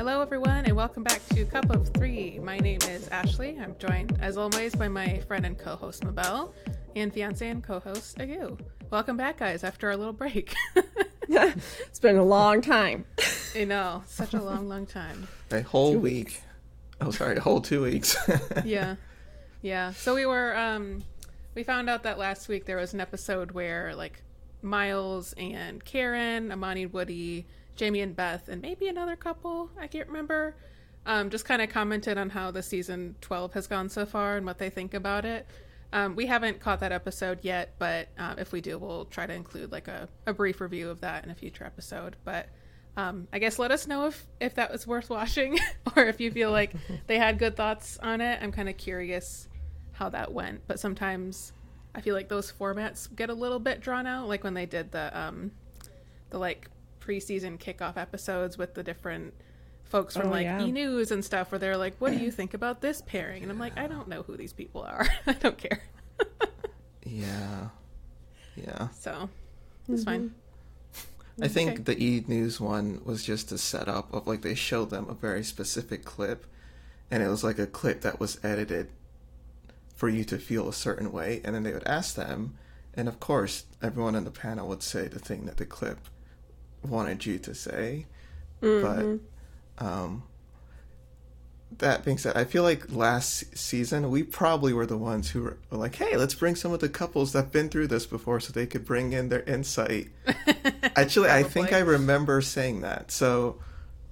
Hello, everyone, and welcome back to Cup of Three. My name is Ashley. I'm joined, as always, by my friend and co host, Mabel, and fiance and co host, Agu. Welcome back, guys, after our little break. it's been a long time. I know, such a long, long time. A whole two week. Weeks. Oh, sorry, a whole two weeks. yeah. Yeah. So we were, um, we found out that last week there was an episode where, like, Miles and Karen, Amani Woody, Jamie and Beth, and maybe another couple, I can't remember, um, just kind of commented on how the season 12 has gone so far and what they think about it. Um, we haven't caught that episode yet, but uh, if we do, we'll try to include like a, a brief review of that in a future episode. But um, I guess let us know if, if that was worth watching or if you feel like they had good thoughts on it. I'm kind of curious how that went, but sometimes I feel like those formats get a little bit drawn out, like when they did the um, the like preseason kickoff episodes with the different folks from oh, like yeah. E News and stuff, where they're like, "What do you think about this pairing?" And I'm like, "I don't know who these people are. I don't care." yeah, yeah. So it's mm-hmm. fine. I think okay. the E News one was just a setup of like they showed them a very specific clip, and it was like a clip that was edited for you to feel a certain way, and then they would ask them, and of course everyone on the panel would say the thing that the clip wanted you to say. Mm-hmm. But um, that being said, I feel like last season we probably were the ones who were like, "Hey, let's bring some of the couples that've been through this before, so they could bring in their insight." Actually, I think I remember saying that. So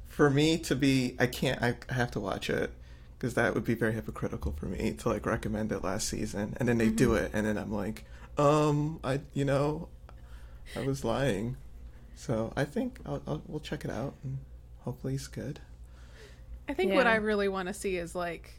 for me to be, I can't. I have to watch it because that would be very hypocritical for me to like recommend it last season, and then they mm-hmm. do it, and then I'm like, um, I, you know, I was lying. So I think I'll, I'll, we'll check it out and hopefully it's good. I think yeah. what I really want to see is like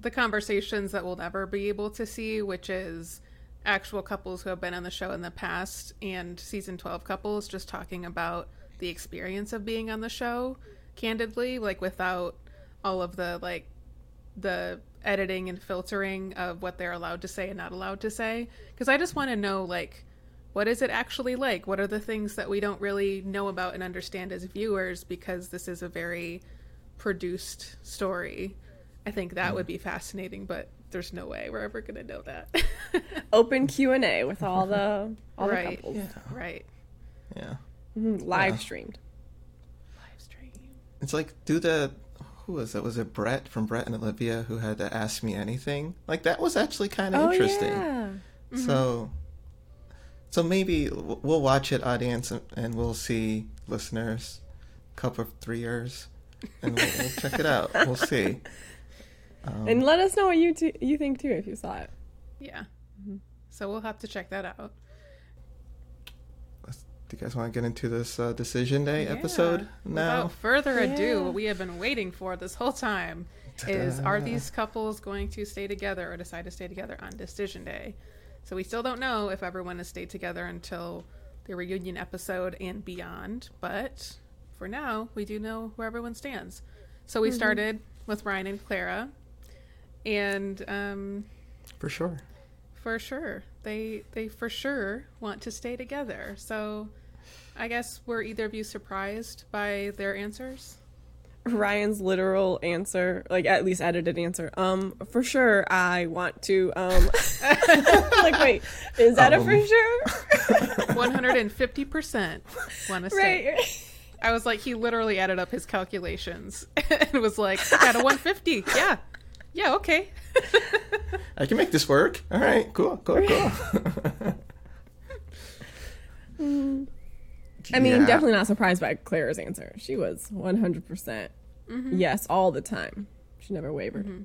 the conversations that we'll never be able to see, which is actual couples who have been on the show in the past and season 12 couples just talking about the experience of being on the show candidly, like without all of the like the editing and filtering of what they're allowed to say and not allowed to say. Because I just want to know like what is it actually like? What are the things that we don't really know about and understand as viewers because this is a very produced story? I think that would be fascinating, but there's no way we're ever going to know that. Open Q and A with all the all right. the couples. Yeah. Right. Yeah. Mm-hmm. Live yeah. streamed. Live stream. It's like do the who was it? Was it Brett from Brett and Olivia who had to ask me anything? Like that was actually kind of oh, interesting. Yeah. Mm-hmm. So so maybe we'll watch it, audience, and we'll see listeners. Cup of three years, and we'll, we'll check it out. We'll see. Um, and let us know what you t- you think too if you saw it. Yeah. Mm-hmm. So we'll have to check that out. do you guys want to get into this uh, decision day yeah. episode now? Without further ado, yeah. what we have been waiting for this whole time Ta-da. is: Are these couples going to stay together or decide to stay together on decision day? So we still don't know if everyone has stayed together until the reunion episode and beyond, but for now, we do know where everyone stands. So we mm-hmm. started with Ryan and Clara, and um, for sure, for sure, they they for sure want to stay together. So I guess were either of you surprised by their answers? Ryan's literal answer, like at least edited answer. Um, for sure, I want to. Um, like, wait, is that um. a for sure? One hundred and fifty percent want to stay. Right. I was like, he literally added up his calculations and was like, "Got a one fifty, yeah, yeah, okay." I can make this work. All right, cool, cool, cool. mm. I mean, yeah. definitely not surprised by Clara's answer. She was 100% mm-hmm. yes all the time. She never wavered. Mm-hmm.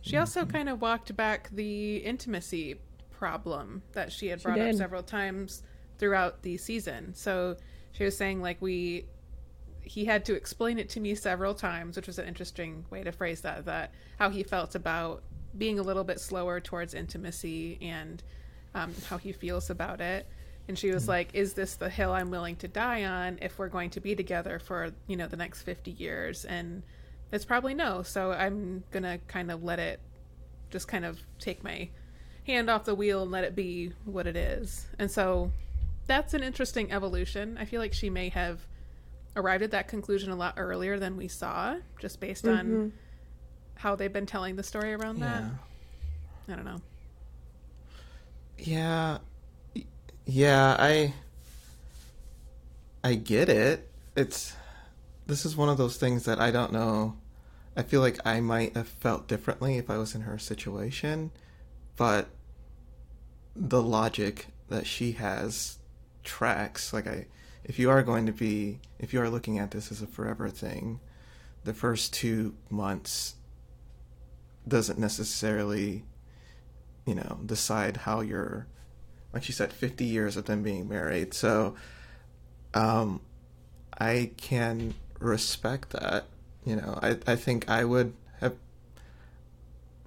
She also kind of walked back the intimacy problem that she had brought she up several times throughout the season. So she was saying like we he had to explain it to me several times, which was an interesting way to phrase that that how he felt about being a little bit slower towards intimacy and um, how he feels about it and she was mm-hmm. like is this the hill i'm willing to die on if we're going to be together for you know the next 50 years and it's probably no so i'm gonna kind of let it just kind of take my hand off the wheel and let it be what it is and so that's an interesting evolution i feel like she may have arrived at that conclusion a lot earlier than we saw, just based on how they've been telling the story around Yeah. that. I don't know. Yeah. Yeah, I I get it. It's this is one of those things that I don't know. I feel like I might have felt differently if I was in her situation, but the logic that she has tracks. Like I if you are going to be if you are looking at this as a forever thing, the first 2 months doesn't necessarily you know, decide how you're, like she said, 50 years of them being married. So, um, I can respect that. You know, I, I think I would have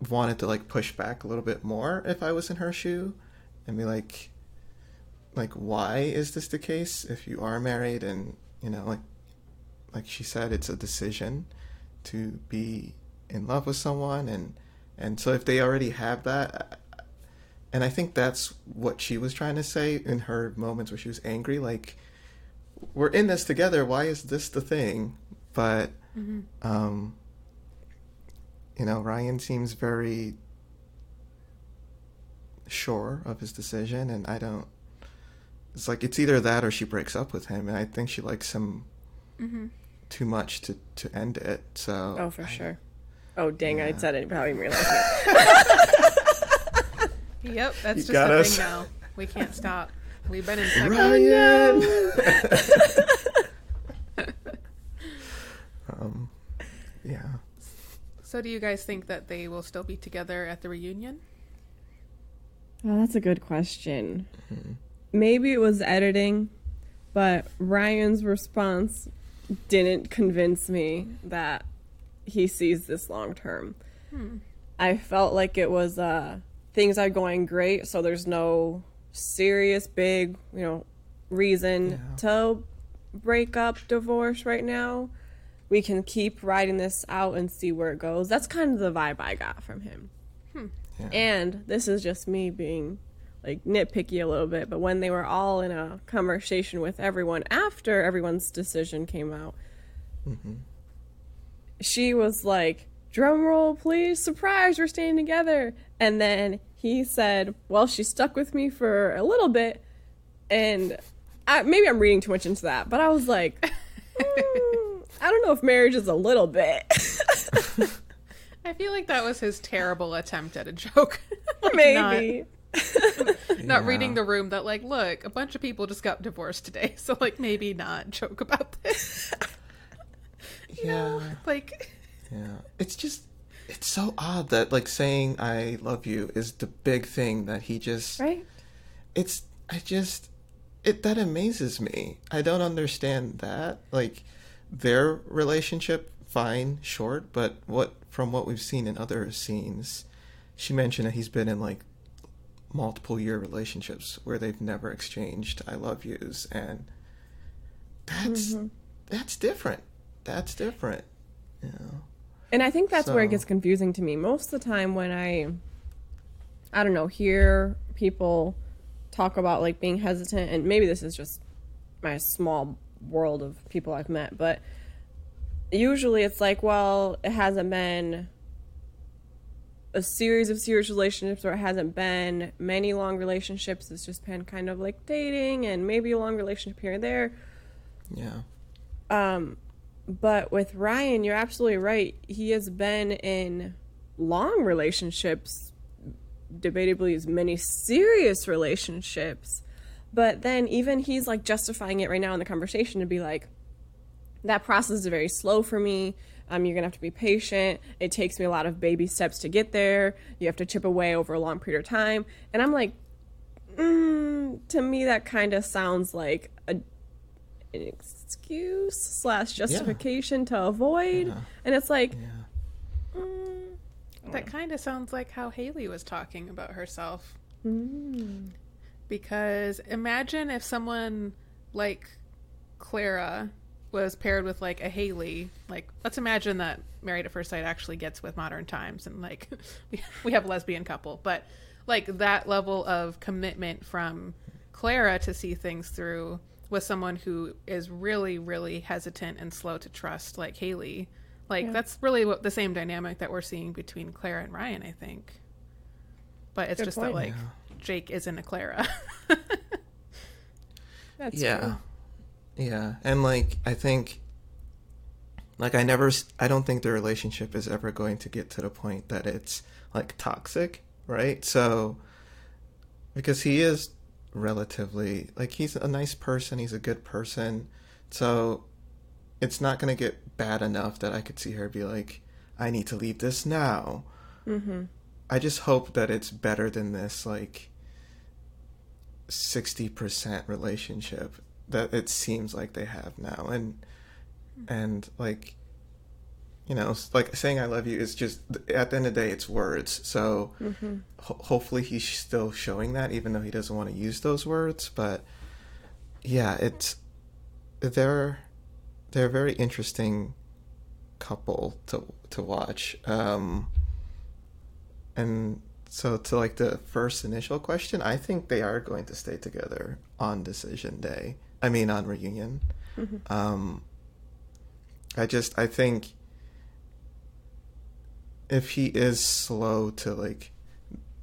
wanted to like push back a little bit more if I was in her shoe and be like, like, why is this the case if you are married and, you know, like, like she said, it's a decision to be in love with someone and, and so if they already have that, and I think that's what she was trying to say in her moments where she was angry. Like, we're in this together. Why is this the thing? But, um, you know, Ryan seems very sure of his decision, and I don't. It's like it's either that or she breaks up with him, and I think she likes him too much to to end it. So, Oh, for I- sure. Oh, dang, I said it without even realizing it. Yep, that's You just got the us. thing now. We can't stop. We've been in sex. Ryan. um, yeah. So, do you guys think that they will still be together at the reunion? Oh, that's a good question. Maybe it was editing, but Ryan's response didn't convince me that he sees this long term. I felt like it was uh, things are going great, so there's no serious big, you know, reason Yeah. to break up, divorce right now. We can keep riding this out and see where it goes. That's kind of the vibe I got from him. Hmm. Yeah. And this is just me being like nitpicky a little bit, but when they were all in a conversation with everyone after everyone's decision came out, mm-hmm. she was like, drum roll, please, surprise, we're staying together. And then he said, well, she stuck with me for a little bit. And I, maybe I'm reading too much into that, but I was like, "Mm, I don't know if marriage is a little bit. I feel like that was his terrible attempt at a joke. Like, maybe. Not, not Yeah. reading the room that, like, look, a bunch of people just got divorced today. So, like, maybe not joke about this. Yeah. like, Yeah. It's just it's so odd that like saying I love you is the big thing that he just Right? it's I just it that amazes me. I don't understand that. Like their relationship fine, short, but what from what we've seen in other scenes, she mentioned that he's been in like multiple year relationships where they've never exchanged I love yous and that's mm-hmm. that's different. That's different. You know. And I think that's where it gets confusing to me. Most of the time when I I don't know, hear people talk about like being hesitant and maybe this is just my small world of people I've met, but usually it's like, well, it hasn't been a series of serious relationships or it hasn't been many long relationships. It's just been kind of like dating and maybe a long relationship here and there. Yeah. Um, but with Ryan, you're absolutely right. He has been in long relationships, debatably as many serious relationships. But then even he's like justifying it right now in the conversation to be like, that process is very slow for me. Um, you're gonna have to be patient. It takes me a lot of baby steps to get there. You have to chip away over a long period of time. And I'm like, mm, to me, that kind of sounds like a an excuse slash justification to avoid. Yeah. And it's like, Yeah. mm, that kind of sounds like how Haley was talking about herself. mm, Because imagine if someone like Clara was paired with like a Haley. Like, let's imagine that Married at First Sight actually gets with modern times and like we, we have a lesbian couple, but like that level of commitment from Clara to see things through with someone who is really, really hesitant and slow to trust, like Haley. Like Yeah. that's really what the same dynamic that we're seeing between Clara and Ryan, I think. But it's Good just point. that like Yeah. Jake isn't a Clara. That's yeah true. yeah and like i think like i never I don't think the relationship is ever going to get to the point that it's like toxic right so because he is relatively like he's a nice person he's a good person. So it's not going to get bad enough that i could see her be like i need to leave this now. Mm-hmm. I just hope that it's better than this like 60% relationship that it seems like they have now. And and like you know like saying i love you is just at the end of the day it's words so Mm-hmm. ho- hopefully he's still showing that even though he doesn't want to use those words but yeah it's they're they're a very interesting couple to to watch um and so to like the first initial question i think they are going to stay together on decision day i mean on reunion Mhm. um i just i think if he is slow to like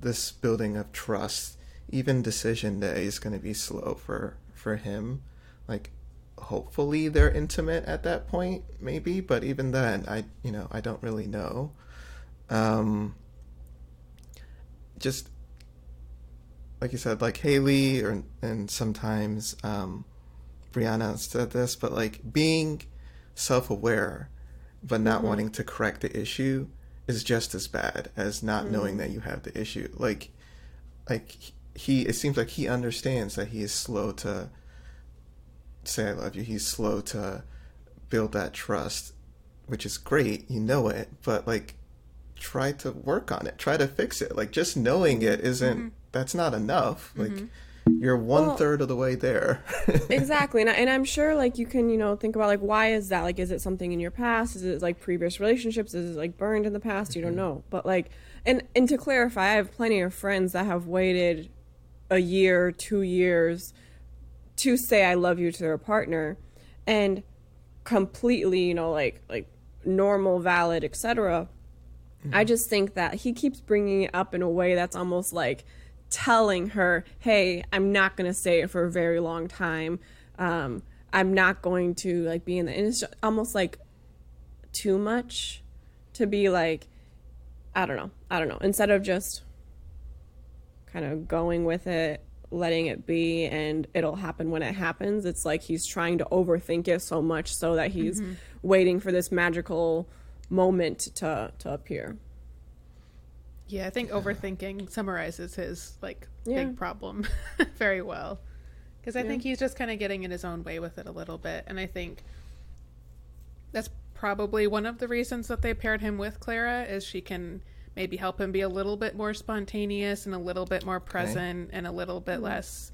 this building of trust even decision day is going to be slow for for him like hopefully they're intimate at that point maybe but even then i you know i don't really know um just like you said like haley or and sometimes um brianna said this but like being self-aware but not Mhm. wanting to correct the issue is just as bad as not hmm. knowing that you have the issue like like he it seems like he understands that he is slow to say I love you. He's slow to build that trust, which is great. You know it, but like try to work on it. Try to fix it. Like just knowing it isn't mm-hmm. that's not enough. Like mm-hmm. You're one Well- third of the way there. exactly and, I, and i'm sure like you can you know think about like why is that? Like is it something in your past? Is it like previous relationships? Is it like burned in the past? You don't mm-hmm. know but like and and to clarify i have plenty of friends that have waited a year two years to say i love you to their partner and completely you know like like normal valid etc I mm-hmm. just think that he keeps bringing it up in a way that's almost like telling her, "Hey, I'm not going to stay it for a very long time. Um, I'm not going to like be in the." And it's almost like too much to be like, I don't know, I don't know. Instead of just kind of going with it, letting it be, and it'll happen when it happens. It's like he's trying to overthink it so much so that he's waiting for this magical moment to to appear. Yeah, I think overthinking summarizes his like Yeah. big problem very well. Because I Yeah. think he's just kind of getting in his own way with it a little bit, and I think that's probably one of the reasons that they paired him with Clara is she can maybe help him be a little bit more spontaneous and a little bit more present and a little bit less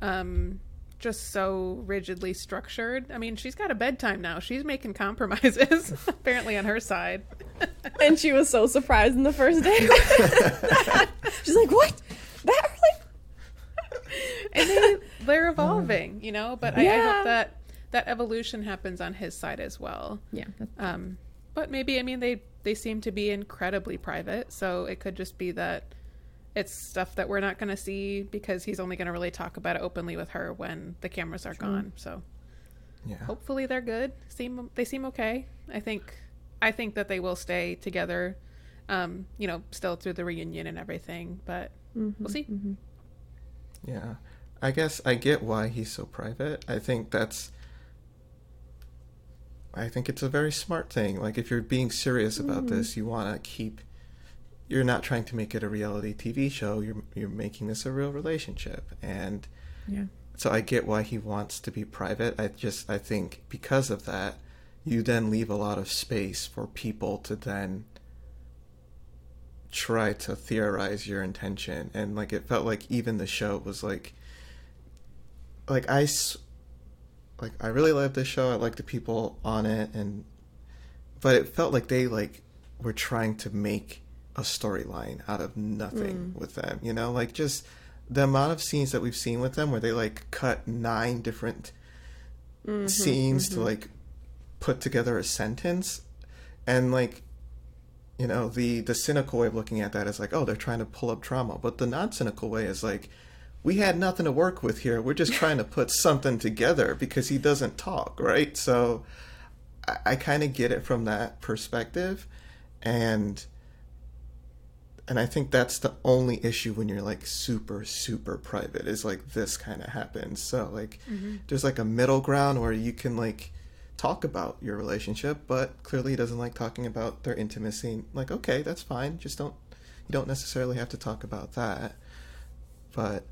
um just so rigidly structured. I mean, she's got a bedtime now. She's making compromises apparently on her side. And she was so surprised in the first day. She's like, "What? That early?" and they they're evolving, you know. But I, I hope that that evolution happens on his side as well. Yeah. Um, but maybe I mean they they seem to be incredibly private, so it could just be that it's stuff that we're not going to see because he's only going to really talk about it openly with her when the cameras are gone. So yeah. hopefully they're good. Seem they seem okay. I think I think that they will stay together. Um, you know, still through the reunion and everything, but mm-hmm, we'll see. Mm-hmm. Yeah. I guess I get why he's so private. I think that's I think it's a very smart thing. Like if you're being serious about mm-hmm. this, you want to keep you're not trying to make it a reality TV show. You're you're making this a real relationship. And Yeah. so I get why he wants to be private. I just I think because of that, you then leave a lot of space for people to then try to theorize your intention and like it felt like even the show was like like I like I really love this show. I like the people on it and but it felt like they like were trying to make a storyline out of nothing mm. with them, you know? Like just the amount of scenes that we've seen with them where they like cut nine different mm-hmm, scenes to mm-hmm. like put together a sentence. And like you know the the cynical way of looking at that is like oh they're trying to pull up trauma. But the non cynical way is like we had nothing to work with here. We're just trying to put something together because he doesn't talk right? So i, I kind of get it from that perspective. And and i think that's the only issue when you're like super super private is like this kind of happens. So like there's like a middle ground where you can like talk about your relationship but clearly he doesn't like talking about their intimacy. Like okay that's fine. Just don't you don't necessarily have to talk about that. But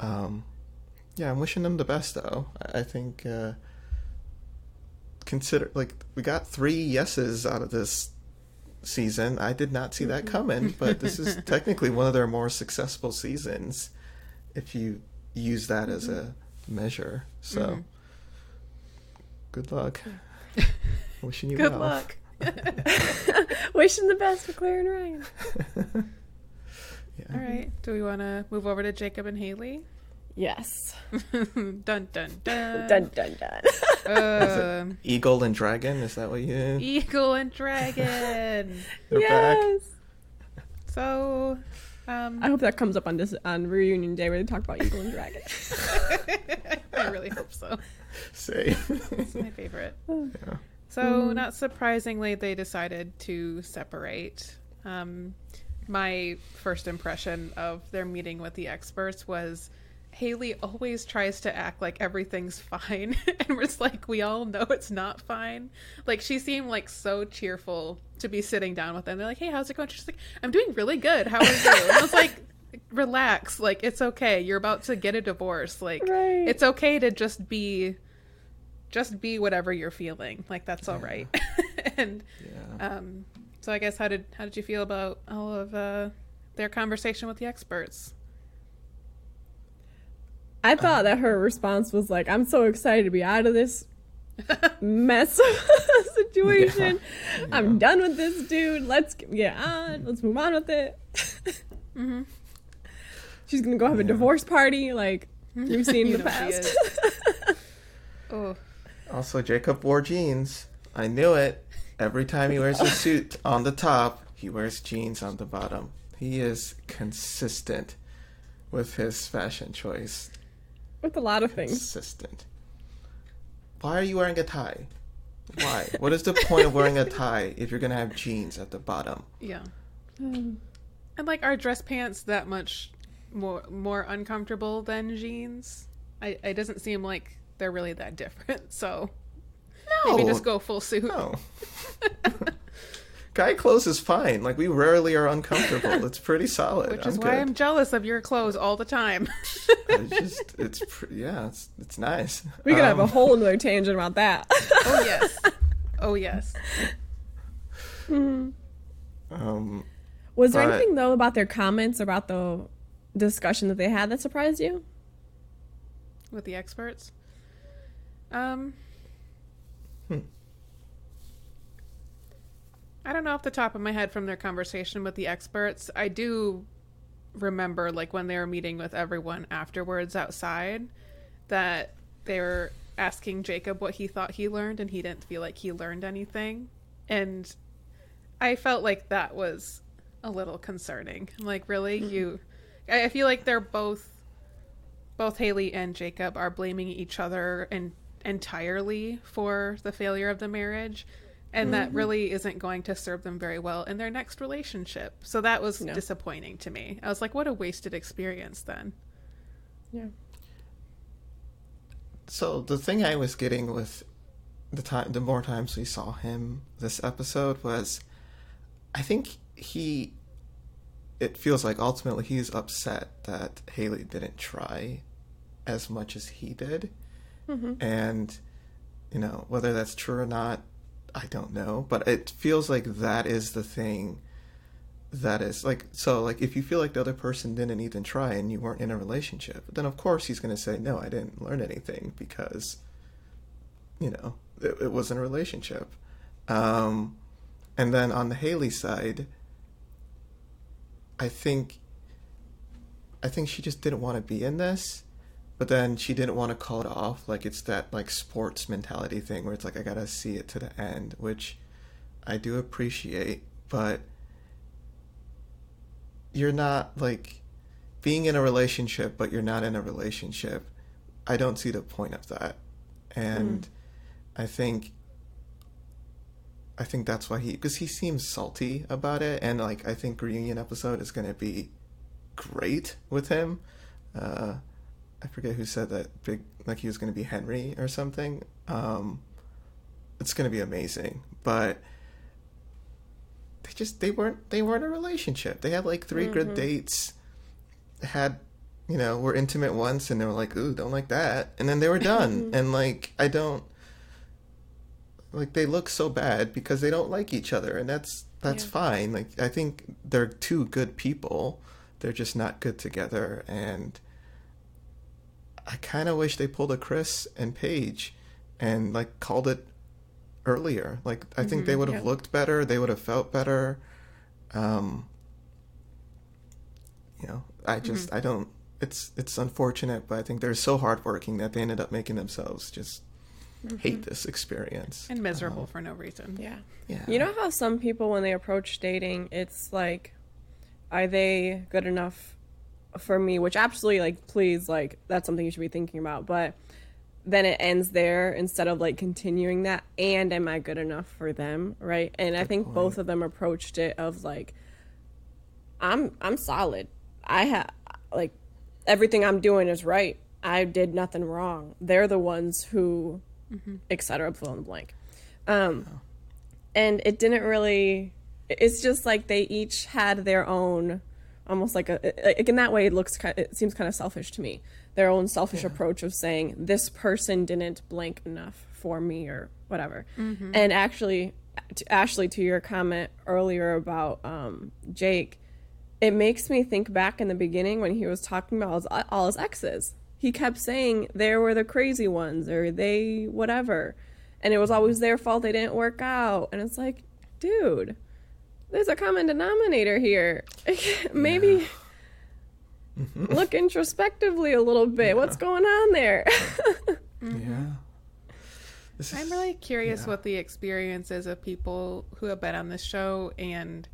um yeah i'm wishing them the best though. I, I think uh consider like we got three yeses out of this season i did not see that mm-hmm. coming but this is technically one of their more successful seasons if you use that as a mm-hmm. measure so mm-hmm. good luck wishing you Good well luck. Wishing the best for Claire and Ryan. yeah. All right. Do we want to move over to Jacob and Haley? Yes. dun dun dun. Dun dun dun. Um, eagle and dragon is that what you Eagle and Dragon. They're back yes. So, um, I hope that comes up on this on reunion day where they talk about Eagle and Dragon. I really hope so. say It's my favorite. yeah. So, not surprisingly, they decided to separate. Um, my first impression of their meeting with the experts was Haley always tries to act like everything's fine, and we're just like, we all know it's not fine. Like, she seemed like so cheerful to be sitting down with them. They're like, hey, how's it going? She's like, I'm doing really good. How are you? And I was like, relax. Like, it's okay. You're about to get a divorce. Like, Right. it's okay to just be just be whatever you're feeling like that's all right and yeah um so i guess how did how did you feel about all of uh their conversation with the experts I thought that her response was like, "I'm so excited to be out of this mess of situation. I'm done with this dude. Let's get on. Let's move on with it." mm-hmm. She's gonna go have a divorce party, like we've seen in the past. oh Also, Jacob wore jeans. I knew it. Every time he wears a suit on the top, he wears jeans on the bottom. He is consistent with his fashion choice. With a lot of things. Consistent. Why are you wearing a tie? Why? What is the point of wearing a tie if you're gonna have jeans at the bottom? yeah um, and like are dress pants that much more more uncomfortable than jeans i it doesn't seem like they're really that different so maybe No. just go full suit No. Guy clothes is fine. Like we rarely are uncomfortable. It's pretty solid. which I'm is why good. i'm jealous of your clothes all the time It's just it's pr- yeah, it's it's nice. We could have a Um, whole nother tangent about that. oh yes oh yes um Was there But- anything though about their comments about the discussion that they had that surprised you? with the experts. Um, Hmm. I don't know off the top of my head from their conversation with the experts. I do remember, like, when they were meeting with everyone afterwards outside, that they were asking Jacob what he thought he learned, and he didn't feel like he learned anything. And I felt like that was a little concerning. Like, really? Hmm. You. I I feel like they're both both Haley and Jacob are blaming each other and entirely for the failure of the marriage and that mm-hmm. really isn't going to serve them very well in their next relationship. So that was No. disappointing to me. I was like what a wasted experience then. Yeah. so the thing I was getting with the time the more times we saw him this episode was I think he it feels like ultimately he's upset that Haley didn't try as much as he did. Mm-hmm. And you know, whether that's true or not, I don't know, but it feels like that is the thing that is like so like if you feel like the other person didn't even try and you weren't in a relationship, then of course he's going to say no, I didn't learn anything because you know, it, it wasn't a relationship. Um and then on the Haley side, I think I think she just didn't want to be in this, but then she didn't want to call it off. Like it's that like sports mentality thing where it's like I gotta see it to the end, which I do appreciate, but you're not like being in a relationship, but you're not in a relationship. I don't see the point of that, and mm. I think I think that's why he because he seems salty about it, and like I think reunion episode is gonna be great with him. Uh, I forget who said that big like he was going to be Henry or something. Um, it's going to be amazing, but they just they weren't they weren't a relationship. They had like 3 mm-hmm. good dates, had you know were intimate once, and they were like, ooh, don't like that, and then they were done. and like I don't like they look so bad because they don't like each other, and that's that's yeah. fine. Like I think they're two good people. They're just not good together, and I kind of wish they pulled a Chris and Paige and like called it earlier. Like I think mm-hmm, they would have yeah. looked better. They would have felt better. Um, you know, I just mm-hmm. I don't. It's it's unfortunate, but I think they're so hardworking that they ended up making themselves just mm-hmm. hate this experience and miserable um, for no reason. Yeah, yeah. You know how some people when they approach dating, it's like, are they good enough for me, which absolutely like please like that's something you should be thinking about. But then it ends there instead of like continuing that and am I good enough for them, right? And good I think point. both of them approached it of like I'm I'm solid. I have like everything I'm doing is right. I did nothing wrong. They're the ones who mm-hmm. etc. fill in the blank. Um oh. and it didn't really it's just like they each had their own almost like a like in that way it looks kind of, it seems kind of selfish to me. Their own selfish yeah. approach of saying this person didn't blank enough for me or whatever. Mm-hmm. and actually to ashley to your comment earlier about um, jake it makes me think back in the beginning when he was talking about all his, all his exes. He kept saying they were the crazy ones or they whatever. And it was always their fault they didn't work out. And it's like dude there's a common denominator here. Maybe mm-hmm. look introspectively a little bit. Yeah. What's going on there? mm-hmm. Yeah. Is, I'm really curious yeah. what the experience is of people who have been on this show and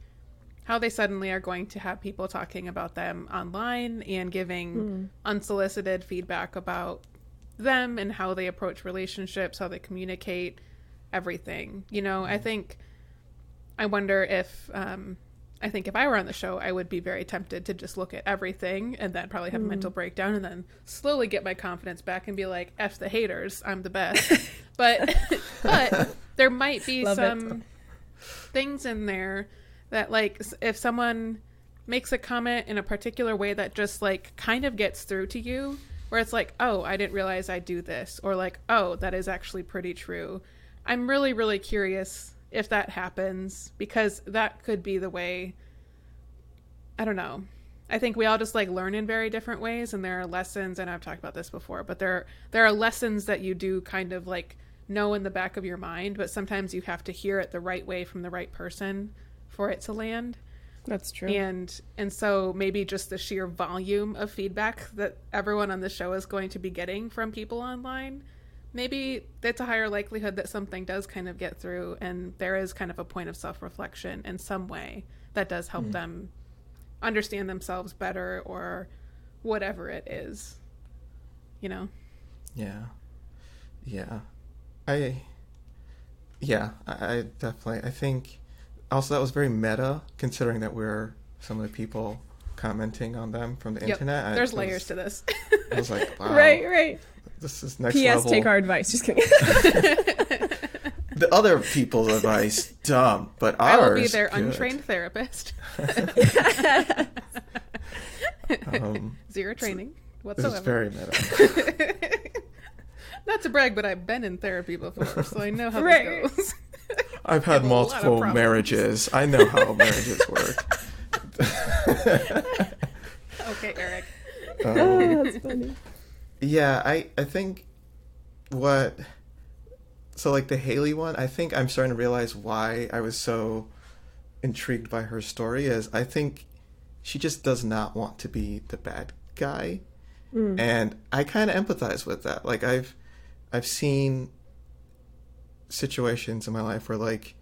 how they suddenly are going to have people talking about them online and giving mm. unsolicited feedback about them and how they approach relationships, how they communicate, everything. You know, I think I wonder if um, I think if I were on the show, I would be very tempted to just look at everything and then probably have mm. a mental breakdown and then slowly get my confidence back and be like, "F the haters, I'm the best." but but there might be Love some it. things in there that like if someone makes a comment in a particular way that just like kind of gets through to you where it's like, "Oh, I didn't realize I do this," or like, "Oh, that is actually pretty true." I'm really really curious if that happens because that could be the way I don't know. I think we all just like learn in very different ways and there are lessons and I've talked about this before, but there there are lessons that you do kind of like know in the back of your mind, but sometimes you have to hear it the right way from the right person for it to land. That's true. And and so maybe just the sheer volume of feedback that everyone on the show is going to be getting from people online maybe it's a higher likelihood that something does kind of get through and there is kind of a point of self-reflection in some way that does help mm. them understand themselves better or whatever it is you know? Yeah. Yeah. I yeah i definitely i think also that was very meta considering that we're some of the people commenting on them from the yep. internet. There's layers to this. I was like wow. Right right this is next P.S. level. Take our advice. Just kidding. the other people's advice, dumb, but ours. I will be their good. untrained therapist. um, Zero training whatsoever. This is very meta. Not to brag, but I've been in therapy before, so I know how right. this goes. I've had multiple marriages. I know how marriages work. okay, Eric. Um, oh, that's funny. Yeah, I I think what so like the Haley one, I think I'm starting to realize why I was so intrigued by her story is I think she just does not want to be the bad guy. Mm. And I kind of empathize with that. Like I've I've seen situations in my life where like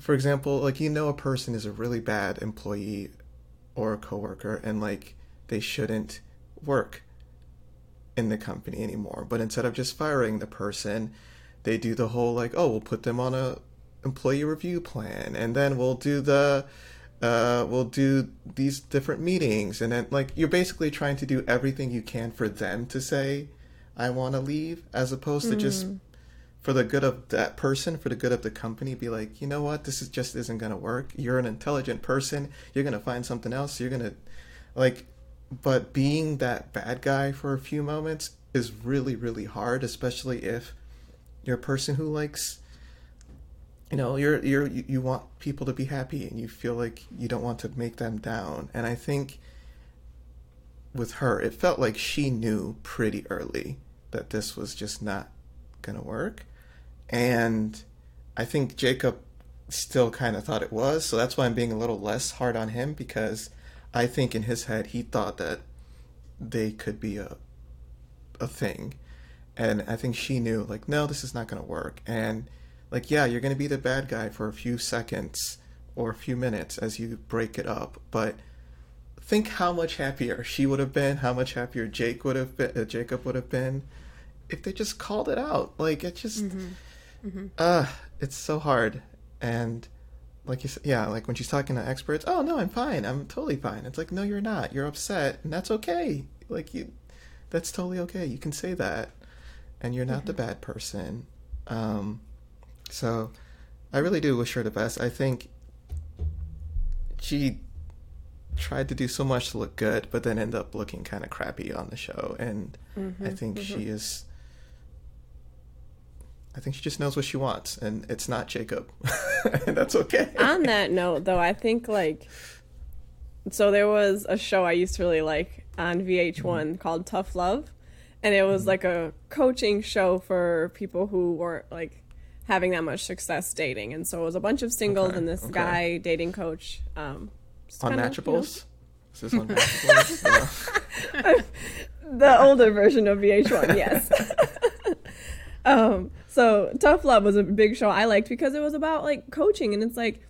for example, like you know a person is a really bad employee or a coworker and like they shouldn't work in the company anymore. But instead of just firing the person, they do the whole like, oh, we'll put them on a employee review plan and then we'll do the uh, we'll do these different meetings. And then like you're basically trying to do everything you can for them to say i want to leave as opposed to just for the good of that person for the good of the company be like you know what? This is just isn't going to work. You're an intelligent person. You're going to find something else. You're going to like but being that bad guy for a few moments is really really hard especially if you're a person who likes you know you're you're you want people to be happy and you feel like you don't want to make them down. And i think with her it felt like she knew pretty early that this was just not going to work. And i think jacob still kind of thought it was so that's why i'm being a little less hard on him because i think in his head he thought that they could be a a thing. And i think she knew like no this is not going to work. And like yeah you're going to be the bad guy for a few seconds or a few minutes as you break it up. But think how much happier she would have been how much happier jake would have been uh, jacob would have been if they just called it out. Like it just uh it's so hard. And like you said yeah like when she's talking to experts oh no i'm fine. I'm totally fine. It's like no you're not. You're upset. And that's okay. Like you that's totally okay. You can say that. And you're not the mm-hmm. bad person. Um so I really do wish her the best. I think she tried to do so much to look good, but then ended up looking kind of crappy on the show. And mm-hmm. I think she mm-hmm. is. I think she just knows what she wants, and it's not Jacob, and that's okay. On that note, though, I think like so there was a show I used to really like on VH1 called Tough Love, and it was like a coaching show for people who weren't like having that much success dating, and so it was a bunch of singles Okay, and this okay. guy dating coach. Um, just kinda, you know, Unmatchables. Is this unmatchables? Yeah. the older version of VH1, yes. um, so Tough Love was a big show I liked because it was about like coaching, and it's like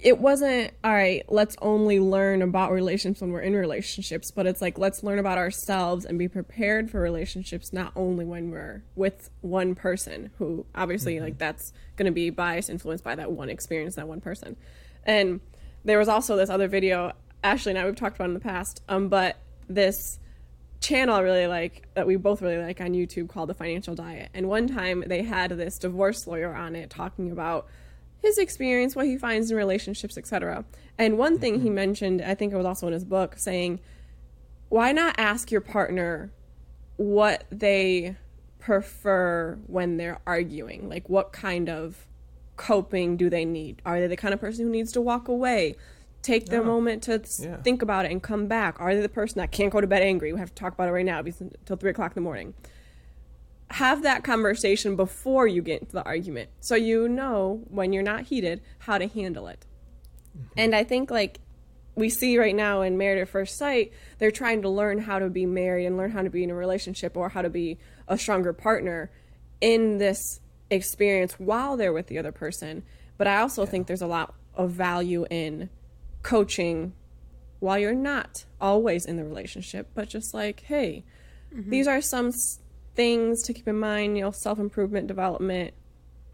it wasn't all right. Let's only learn about relationships when we're in relationships, but it's like let's learn about ourselves and be prepared for relationships, not only when we're with one person who obviously like that's going to be biased, influenced by that one experience, that one person, and there was also this other video Ashley and I we've talked about in the past, um, but this channel I really like that we both really like on YouTube called The Financial Diet. And one time they had this divorce lawyer on it talking about his experience, what he finds in relationships, etc. And one thing he mm-hmm. mentioned, I think it was also in his book, saying, why not ask your partner what they prefer when they're arguing? Like, what kind of coping do they need? Are they the kind of person who needs to walk away? Take their moment to Yeah. think about it and come back. Are they the person that can't go to bed angry? We have to talk about it right now until three o'clock in the morning. Have that conversation before you get into the argument, so you know when you're not heated how to handle it. Mm-hmm. And I think like we see right now in Married at First Sight, they're trying to learn how to be married and learn how to be in a relationship or how to be a stronger partner in this experience while they're with the other person. But I also think there's a lot of value in coaching while you're not always in the relationship, but just like, hey, mm-hmm. these are some s- things to keep in mind, you know, self improvement, development,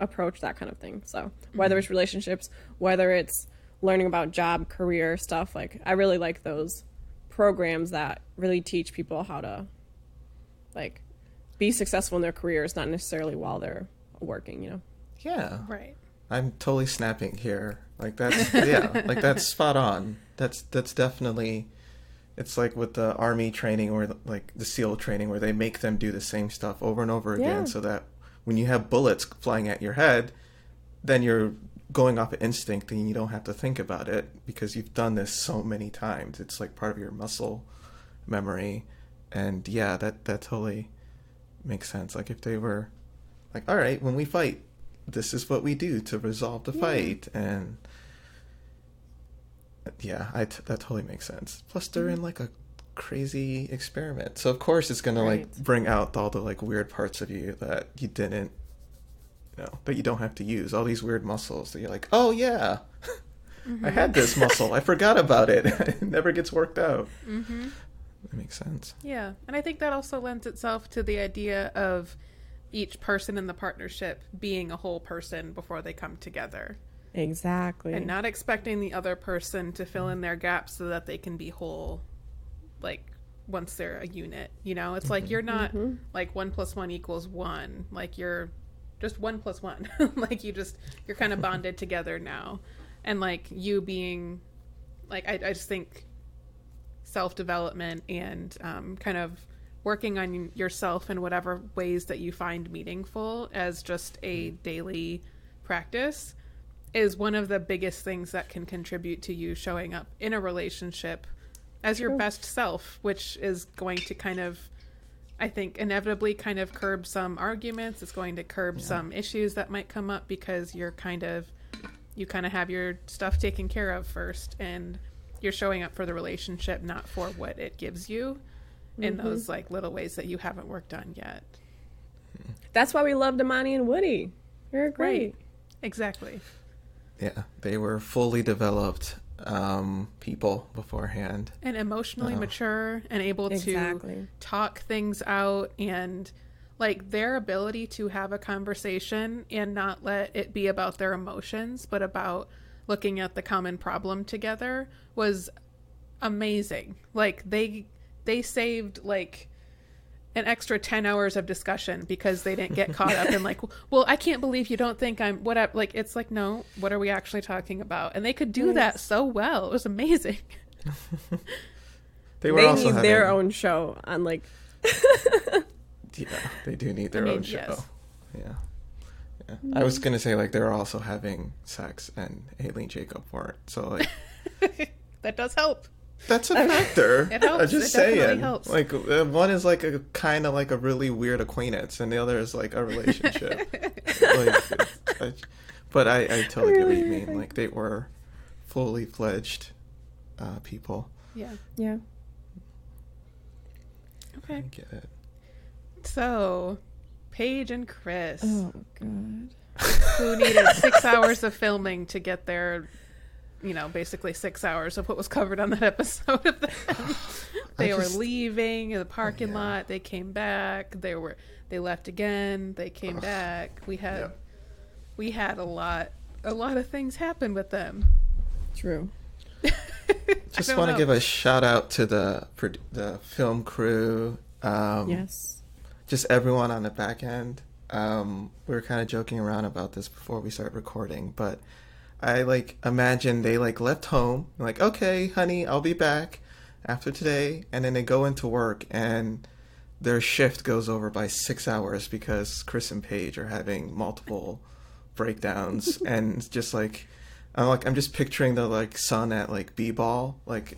approach, that kind of thing. So, whether mm-hmm. it's relationships, whether it's learning about job, career stuff, like, I really like those programs that really teach people how to, like, be successful in their careers, not necessarily while they're working, you know? yeah. Right. I'm totally snapping here. Like that's yeah, like that's spot on. That's that's definitely it's like with the army training or like the SEAL training where they make them do the same stuff over and over again Yeah. so that when you have bullets flying at your head, then you're going off of instinct and you don't have to think about it because you've done this so many times. It's like part of your muscle memory. And yeah, that that totally makes sense. Like if they were like, all right, when we fight, this is what we do to resolve the fight, and yeah, I t- that totally makes sense. Plus, they're in like a crazy experiment. So of course it's gonna Right. like bring out all the like weird parts of you that you didn't, you know, that you don't have to use. All these weird muscles that you're like, oh yeah, I had this muscle. I forgot about it. it never gets worked out. Mm-hmm. That makes sense. Yeah, and I think that also lends itself to the idea of each person in the partnership being a whole person before they come together Exactly. and not expecting the other person to fill in their gaps so that they can be whole like once they're a unit you know? It's like mm-hmm. you're not mm-hmm. like one plus one equals one. Like you're just one plus one. Like you just you're kind of bonded together now. And like you being like i, I just think self-development and um, kind of working on yourself in whatever ways that you find meaningful as just a mm-hmm. daily practice is one of the biggest things that can contribute to you showing up in a relationship as your best self, which is going to kind of, I think, inevitably kind of curb some arguments. It's going to curb some issues that might come up because you're kind of, you kind of have your stuff taken care of first and you're showing up for the relationship, not for what it gives you in mm-hmm. those like little ways that you haven't worked on yet. That's why we love Amani and Woody. They're great. Exactly. Yeah, they were fully developed um, people beforehand. and emotionally mature and able Exactly. to talk things out and like their ability to have a conversation and not let it be about their emotions but about looking at the common problem together was amazing like they they saved like an extra 10 hours of discussion because they didn't get caught up in like well i can't believe you don't think i'm what I, like it's like no what are we actually talking about and they could do that so well it was amazing They were They also need having, their own show on like Yeah, they do need their mean, own show. yes. Yeah. yeah. I was gonna say like they're also having sex and Aileen Jacob weren't. So like that does help that's a factor. It helps. I'm just It saying. helps. Like uh, one is like a kind of like a really weird acquaintance, and the other is like a relationship. like, I, but I, I totally get what you mean. Like they were fully fledged uh, people. yeah yeah. I okay get it. so paige and chris Oh god. who needed six hours of filming to get their you know basically six hours of what was covered on that episode of them they I were leaving the parking yeah. lot they came back they were they left again they came back we had Yep. we had a lot a lot of things happen with them True. Just want to give a shout out to the the film crew. Um, Yes. just everyone on the back end. Um, we were kind of joking around about this before we started recording, but I like imagine they like left home, like, okay, honey, I'll be back after today, and then they go into work and their shift goes over by six hours because Chris and Paige are having multiple breakdowns, and just like, I'm like, I'm just picturing the like son at like b-ball, like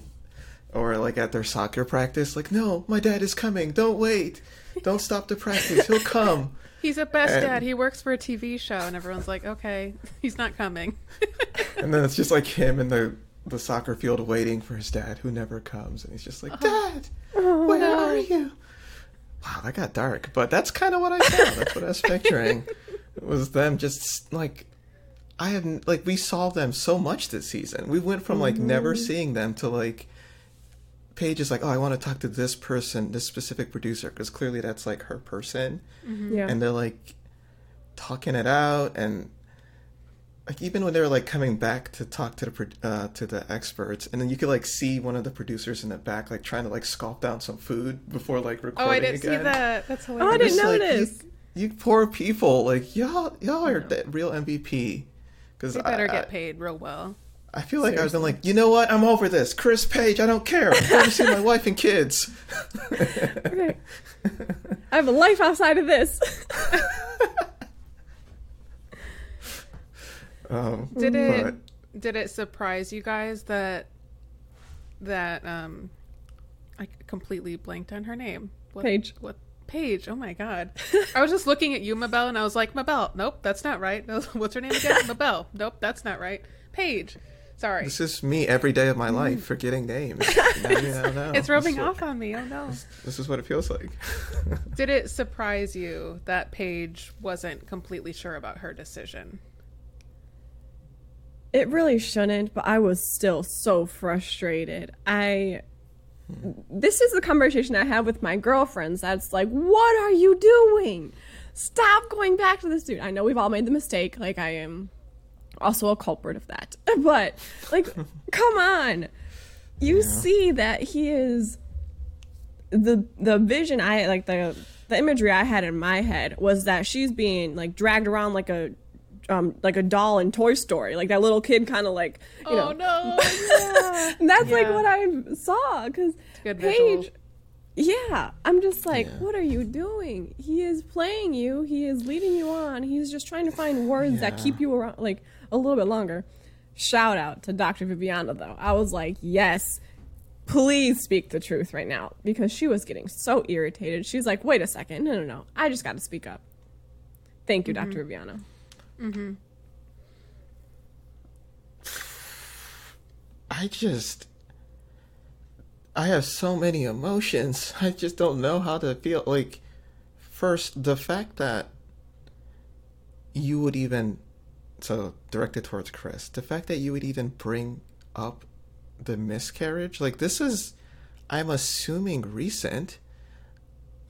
or like at their soccer practice like no my dad is coming. Don't wait. Don't stop the practice. He'll come he's a best And- dad. He works for a tv show and everyone's like okay he's not coming. And then it's just like him in the the soccer field waiting for his dad who never comes and he's just like uh-huh. dad oh, where are you? Wow that got dark but that's kind of what i saw. That's what i was picturing. It was them just like i have like we saw them so much this season. We went from like never mm. seeing them to like Paige is like, oh, I want to talk to this person, this specific producer, because clearly that's like her person. Yeah. and they're like talking it out and like even when they were like coming back to talk to the uh, to the experts and then you could like see one of the producers in the back like trying to like sculpt down some food before like recording oh i didn't again. see that that's Oh, I didn't Just, like, notice. you, you poor people like y'all y'all are the real mvp because they better I, get paid real well I feel like I've been like, you know what? I'm over this. Chris Paige, I don't care. I want to see my wife and kids. Okay. I have a life outside of this. um, Did it but- did it surprise you guys that that um I completely blanked on her name. What, Paige. What Paige? Oh my god. I was just looking at you, Mabel, and I was like, Mabel, nope, that's not right. What's her name again? Mabel. Nope, that's not right. Paige. Sorry. This is me every day of my mm. life forgetting names. Now you now know. It's rubbing This is off on me. Oh no. what- This is what it feels like. Did it surprise you that Paige wasn't completely sure about her decision? It really shouldn't, but I was still so frustrated. I hmm. this is the conversation I have with my girlfriends. That's like, what are you doing? Stop going back to this dude. I know we've all made the mistake. Like I am also a culprit of that. But like, come on. You see that he is the the vision I like the the imagery I had in my head was that she's being like dragged around like a um like a doll in Toy Story, like that little kid kind of like you know. oh no. Yeah. And that's like what I saw because good visual. Paige. Yeah, I'm just like, Yeah. what are you doing? He is playing you. He is leading you on. He's just trying to find words that keep you around like a little bit longer. Shout out to Dr. Viviana though. I was like, yes, please speak the truth right now because she was getting so irritated. She's like, wait a second, no, no, no, I just got to speak up. Thank you, Dr. Mm-hmm. Viviana. Mm-hmm. I just I have so many emotions. I just don't know how to feel like first the fact that you would even so directed towards Chris. The fact that you would even bring up the miscarriage, like this is I'm assuming recent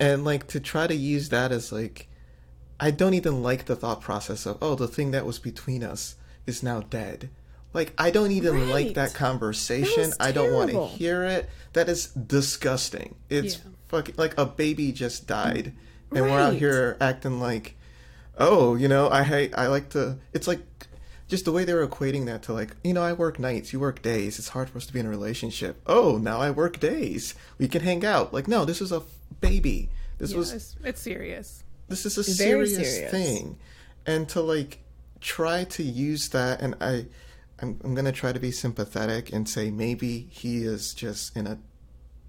and like to try to use that as like I don't even like the thought process of oh the thing that was between us is now dead. Like I don't even like that conversation. was I don't want to hear it. That is disgusting. It's Yeah. fucking like a baby just died and we're out here acting like oh, you know, I hate I like to it's like just the way they were equating that to like, you know, I work nights, you work days. It's hard for us to be in a relationship. Oh, now I work days. We can hang out. Like, no, this is a f- baby. This Yeah, was it's, it's serious. this is a serious, serious. thing and to like try to use that and i I'm, I'm gonna try to be sympathetic and say maybe he is just in a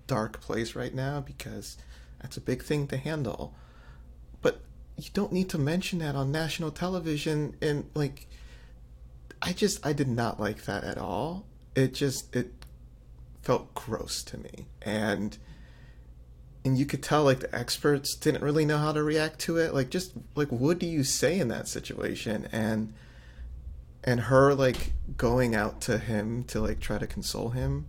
dark place right now because that's a big thing to handle you don't need to mention that on national television. And like i just i did not like that at all. It just it felt gross to me. And and you could tell like the experts didn't really know how to react to it. Like just like what do you say in that situation? And and her like going out to him to like try to console him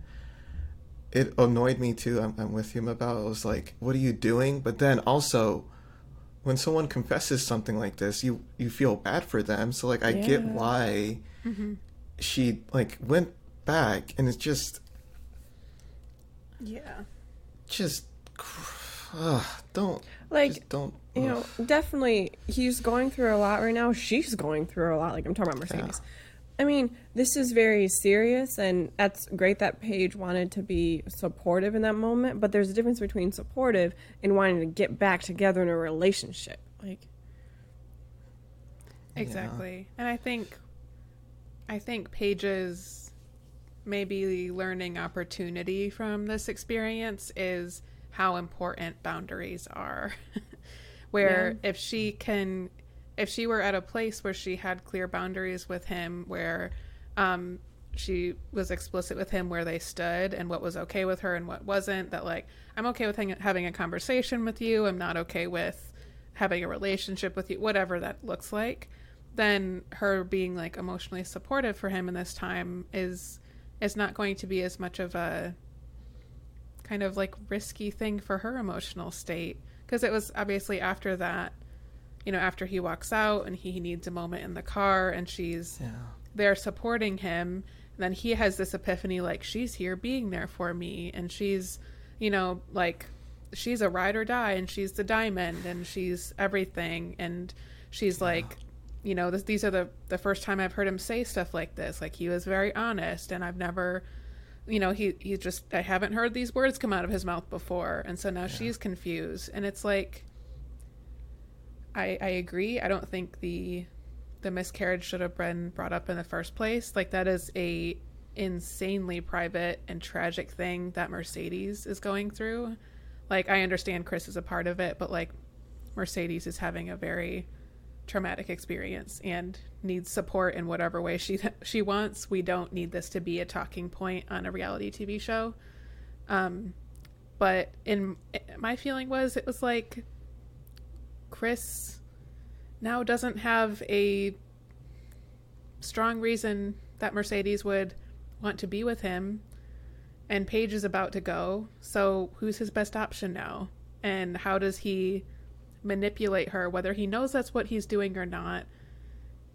it annoyed me too. I'm, I'm with him about it. it was like what are you doing? But then also when someone confesses something like this you you feel bad for them so like i get Yeah. why mm-hmm. she like went back and it's just Yeah. just ugh, don't Like, don't you know, definitely he's going through a lot right now. She's going through a lot. Like I'm talking about Mercedes. I mean, this is very serious, and that's great that Paige wanted to be supportive in that moment. But there's a difference between supportive and wanting to get back together in a relationship. Like, Exactly. And I think I think Paige's maybe learning opportunity from this experience is how important boundaries are. where if she can if she were at a place where she had clear boundaries with him where um she was explicit with him where they stood and what was okay with her and what wasn't that like i'm okay with hang- having a conversation with you. I'm not okay with having a relationship with you whatever that looks like then her being like emotionally supportive for him in this time is is not going to be as much of a kind of like risky thing for her emotional state. Because it was obviously after that you know after he walks out and he needs a moment in the car and she's yeah. there supporting him and then he has this epiphany like she's here being there for me and she's you know like she's a ride or die and she's the diamond and she's everything and she's like you know this, these are the the first time i've heard him say stuff like this. Like he was very honest and i've never you know he he just i haven't heard these words come out of his mouth before. And so now she's confused. And it's like i i agree i don't think the the miscarriage should have been brought up in the first place like that is a insanely private and tragic thing that mercedes is going through like i understand chris is a part of it but like mercedes is having a very traumatic experience and needs support in whatever way she she wants. We don't need this to be a talking point on a reality TV show. Um, but in my feeling was it was like Chris now doesn't have a strong reason that Mercedes would want to be with him and Paige is about to go. So who's his best option now? And how does he manipulate her, whether he knows that's what he's doing or not,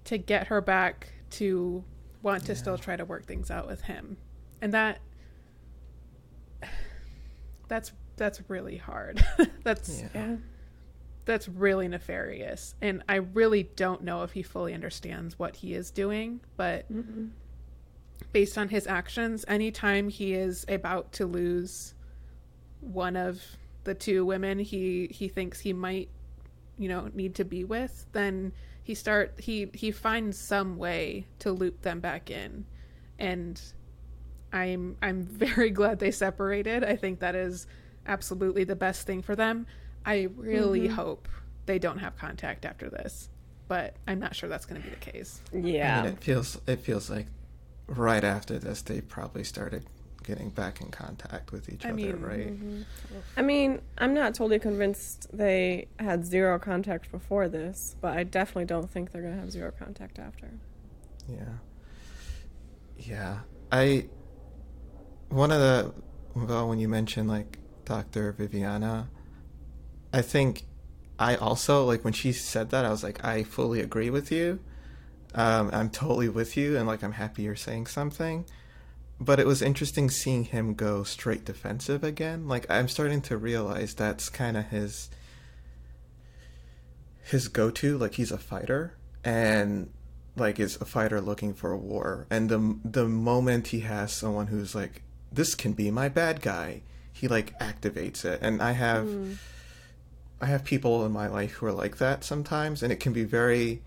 to get her back to want to yeah. still try to work things out with him. And that that's that's really hard. that's yeah. That's really nefarious. And I really don't know if he fully understands what he is doing, but mm based on his actions, anytime he is about to lose one of the two women he he thinks he might you know need to be with then he start he he finds some way to loop them back in. And i'm i'm very glad they separated. I think that is absolutely the best thing for them i really mm-hmm. hope they don't have contact after this but i'm not sure that's going to be the case yeah I mean, it feels it feels like right after this they probably started getting back in contact with each I other, mean, right? Mm-hmm. I mean, I'm not totally convinced they had zero contact before this, but I definitely don't think they're going to have zero contact after. Yeah. Yeah. I one of the well when you mentioned like Dr. Viviana, I think I also like when she said that I was like I fully agree with you. Um, I'm totally with you and like I'm happy you're saying something but it was interesting seeing him go straight defensive again. Like I'm starting to realize that's kind of his his go-to. Like he's a fighter and like is a fighter looking for a war. And the the moment he has someone who's like, this can be my bad guy, he like activates it. And I have mm. I have people in my life who are like that sometimes, and it can be very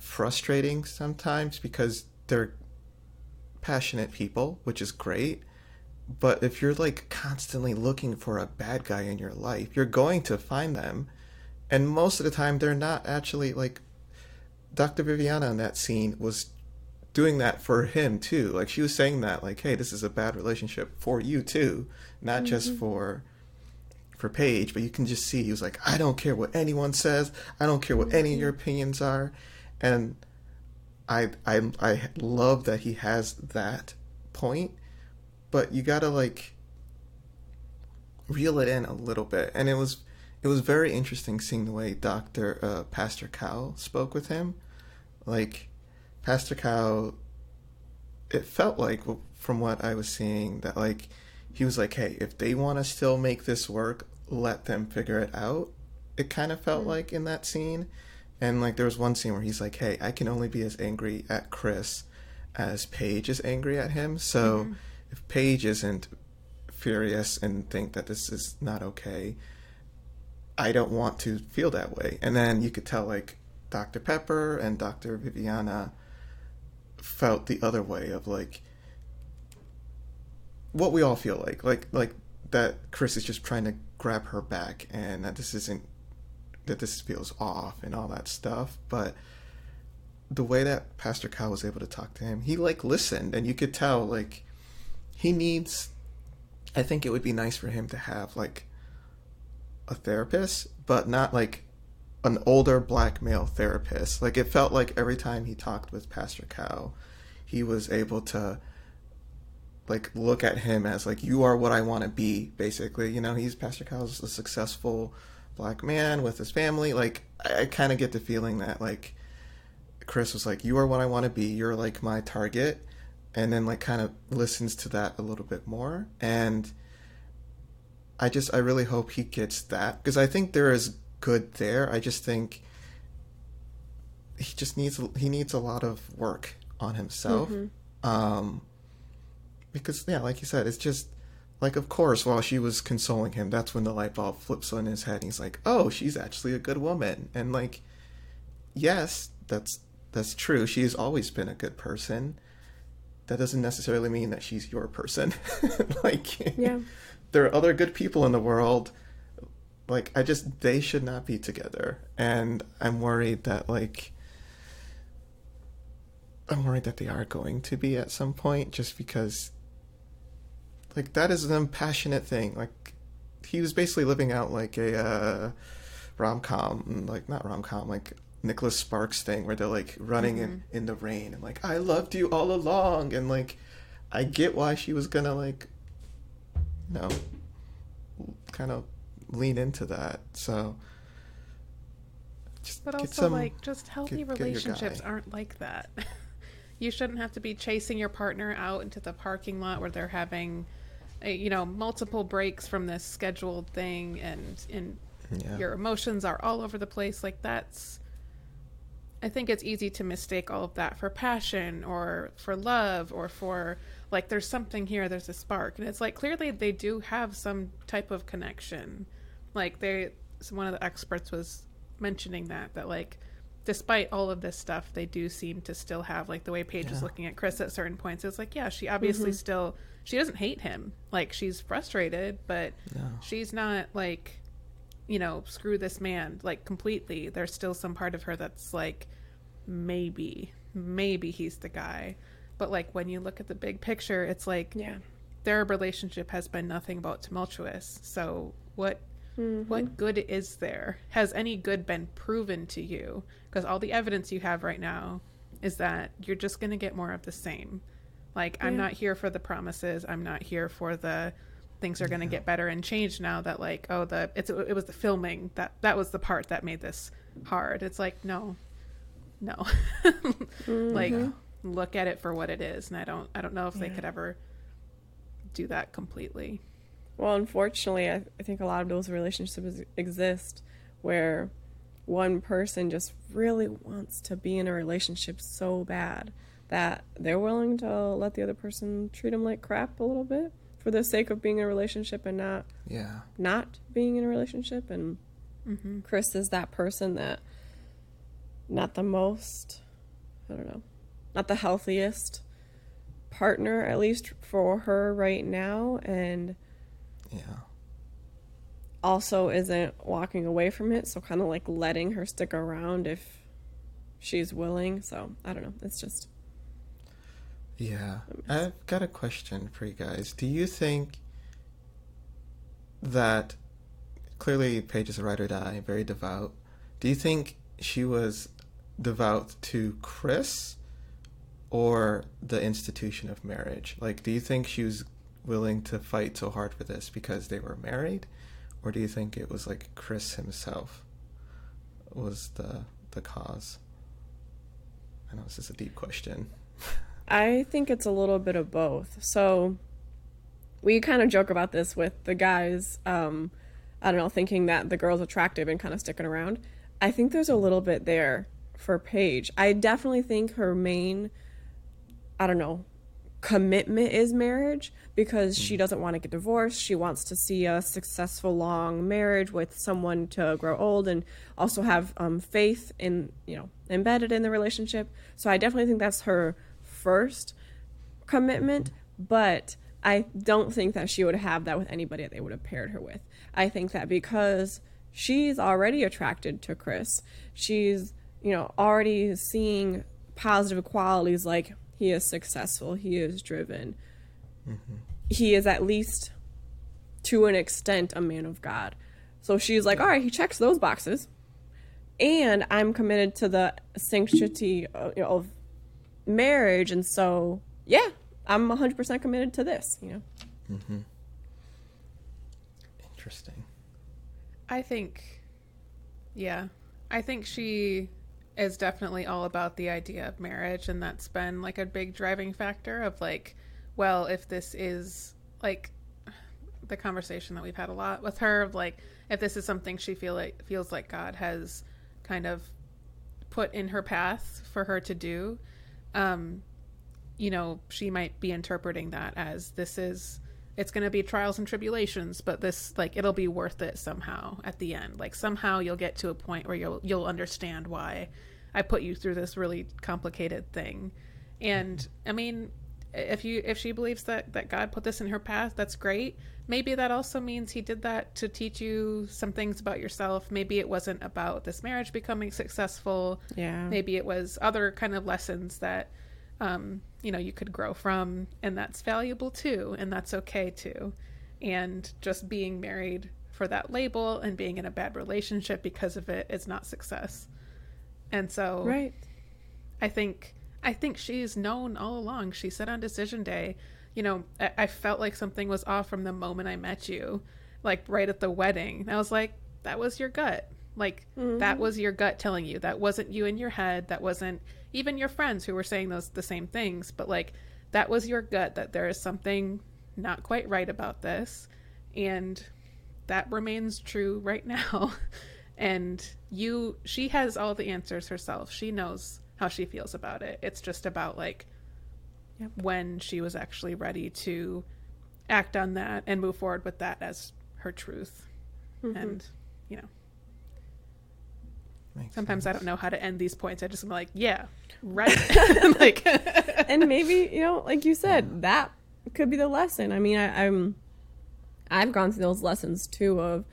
frustrating sometimes because they're passionate people, which is great. But if you're like constantly looking for a bad guy in your life, you're going to find them. And most of the time, they're not actually like Dr. Viviana in that scene was doing that for him too. Like she was saying that, like, hey, this is a bad relationship for you too, not mm-hmm. just for for Paige, but you can just see he was like, I don't care what anyone says, I don't care what any of your opinions are, and I I I love that he has that point, but you gotta like reel it in a little bit, and it was it was very interesting seeing the way Doctor uh, Pastor Cal spoke with him, like Pastor Cal, It felt like from what I was seeing that like he was like, hey, if they want to still make this work, let them figure it out. It kind of felt mm-hmm. like in that scene and like there was one scene where he's like, "Hey, I can only be as angry at Chris as Paige is angry at him. So mm-hmm. if Paige isn't furious and think that this is not okay, I don't want to feel that way." And then you could tell like Dr. Pepper and Dr. Viviana felt the other way of like what we all feel like, like like that Chris is just trying to grab her back and that this isn't that this feels off and all that stuff, but the way that Pastor Cal was able to talk to him, he like listened and you could tell like he needs I think it would be nice for him to have like a therapist, but not like an older black male therapist. Like it felt like every time he talked with Pastor Cal, he was able to like look at him as like you are what I want to be basically. You know, he's Pastor Cal's a successful black man with his family. Like I, I kind of get the feeling that like Chris was like, "You are what I want to be. You're like my target," and then like kind of listens to that a little bit more. And I just I really hope he gets that because I think there is good there. I just think he just needs he needs a lot of work on himself. Mm-hmm. Um, because yeah, like you said, it's just like, of course, while she was consoling him, that's when the light bulb flips on his head. And he's like, "Oh, she's actually a good woman." And like, yes, that's that's true. She's always been a good person. That doesn't necessarily mean that she's your person. like, yeah, there are other good people in the world. like I just they should not be together, and I'm worried that like I'm worried that they are going to be at some point, just because like that is an passionate thing. Like he was basically living out like a uh, rom com, like not rom com, like Nicholas Sparks thing where they're like running mm-hmm. in in the rain and like I loved you all along, and like I get why she was gonna like, you know, kind of lean into that. So. Just But also, some, like, just healthy get, relationships get aren't like that. you shouldn't have to be chasing your partner out into the parking lot where they're having you know multiple breaks from this scheduled thing and and yeah. your emotions are all over the place like that's i think it's easy to mistake all of that for passion or for love or for like there's something here there's a spark and it's like clearly they do have some type of connection like they one of the experts was mentioning that that like despite all of this stuff they do seem to still have like the way paige yeah. is looking at chris at certain points it's like yeah she obviously mm-hmm. still she doesn't hate him. Like she's frustrated, but no. she's not like, you know, screw this man like completely. There's still some part of her that's like, maybe, maybe he's the guy. But like when you look at the big picture, it's like, yeah, their relationship has been nothing but tumultuous. So what Mm-hmm. What good is there? Has any good been proven to you? Because all the evidence you have right now is that you're just going to get more of the same. Like yeah. I'm not here for the promises. I'm not here for the things are going to get better and change now that like oh the it's it was the filming that that was the part that made this hard. It's like no. No. mm-hmm. Like look at it for what it is and I don't I don't know if yeah. they could ever do that completely. Well, unfortunately, I, I think a lot of those relationships exist where one person just really wants to be in a relationship so bad that they're willing to let the other person treat them like crap a little bit for the sake of being in a relationship and not yeah. not being in a relationship. And mm-hmm. chris is that person that not the most i don't know not the healthiest partner at least for her right now. And yeah. also isn't walking away from it. So kind of like letting her stick around if she's willing. So i don't know. It's just yeah. I've got a question for you guys. Do you think that clearly Paige is a ride or die, very devout. Do you think she was devout to Chris or the institution of marriage? Like, do you think she was willing to fight so hard for this because they were married? Or do you think it was like Chris himself was the the cause? I know this is a deep question. I think it's a little bit of both. So we kind of joke about this with the guys, um, I don't know, thinking that the girl's attractive and kind of sticking around. I think there's a little bit there for Paige. I definitely think her main, I don't know, commitment is marriage because she doesn't want to get divorced. She wants to see a successful, long marriage with someone to grow old and also have um, faith in, you know, embedded in the relationship. So I definitely think that's her first commitment, but I don't think that she would have that with anybody that they would have paired her with. I think that because she's already attracted to Chris, she's, you know, already seeing positive qualities like he is successful, he is driven, mm-hmm. he is at least to an extent a man of God. So she's like, all right, he checks those boxes. And I'm committed to the sanctity of, of marriage and so yeah i'm 100% committed to this you know mm-hmm. interesting i think yeah i think she is definitely all about the idea of marriage and that's been like a big driving factor of like well if this is like the conversation that we've had a lot with her of like if this is something she feel like feels like god has kind of put in her path for her to do um, you know, she might be interpreting that as this is it's going to be trials and tribulations, but this like it'll be worth it somehow at the end. Like somehow you'll get to a point where you'll you'll understand why I put you through this really complicated thing. And I mean, if you if she believes that that God put this in her path, that's great. Maybe that also means he did that to teach you some things about yourself. Maybe it wasn't about this marriage becoming successful. Yeah. Maybe it was other kind of lessons that um, you know, you could grow from and that's valuable too and that's okay too. And just being married for that label and being in a bad relationship because of it is not success. And so Right. I think I think she's known all along. She said on decision day, you know, I, I felt like something was off from the moment I met you, like right at the wedding. And I was like, that was your gut. Like mm-hmm. that was your gut telling you. That wasn't you in your head. That wasn't even your friends who were saying those the same things. But like that was your gut that there is something not quite right about this, and that remains true right now. and you, she has all the answers herself. She knows how she feels about it. It's just about like when she was actually ready to act on that and move forward with that as her truth. Mm-hmm. And, you know, Makes sometimes I don't know how to end these points. I just am like, yeah, right. like, and maybe you know like you said that could be the lesson i mean I, i'm i've gone through those lessons too of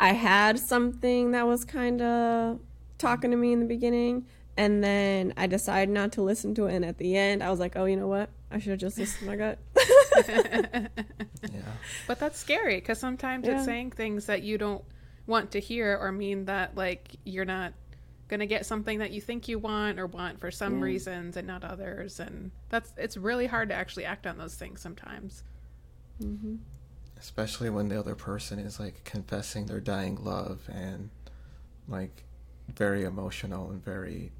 i had something that was kind of talking to me in the beginning and then i decided not to listen to it and at the end i was like oh you know what i should have just listened to my gut Yeah. but that's scary because sometimes Yeah. it's saying things that you don't want to hear or mean that like you're not going to get something that you think you want or want for some Yeah. reasons and not others and that's it's really hard to actually act on those things sometimes mm-hmm. Especially when the other person is like confessing their dying love and like very emotional and very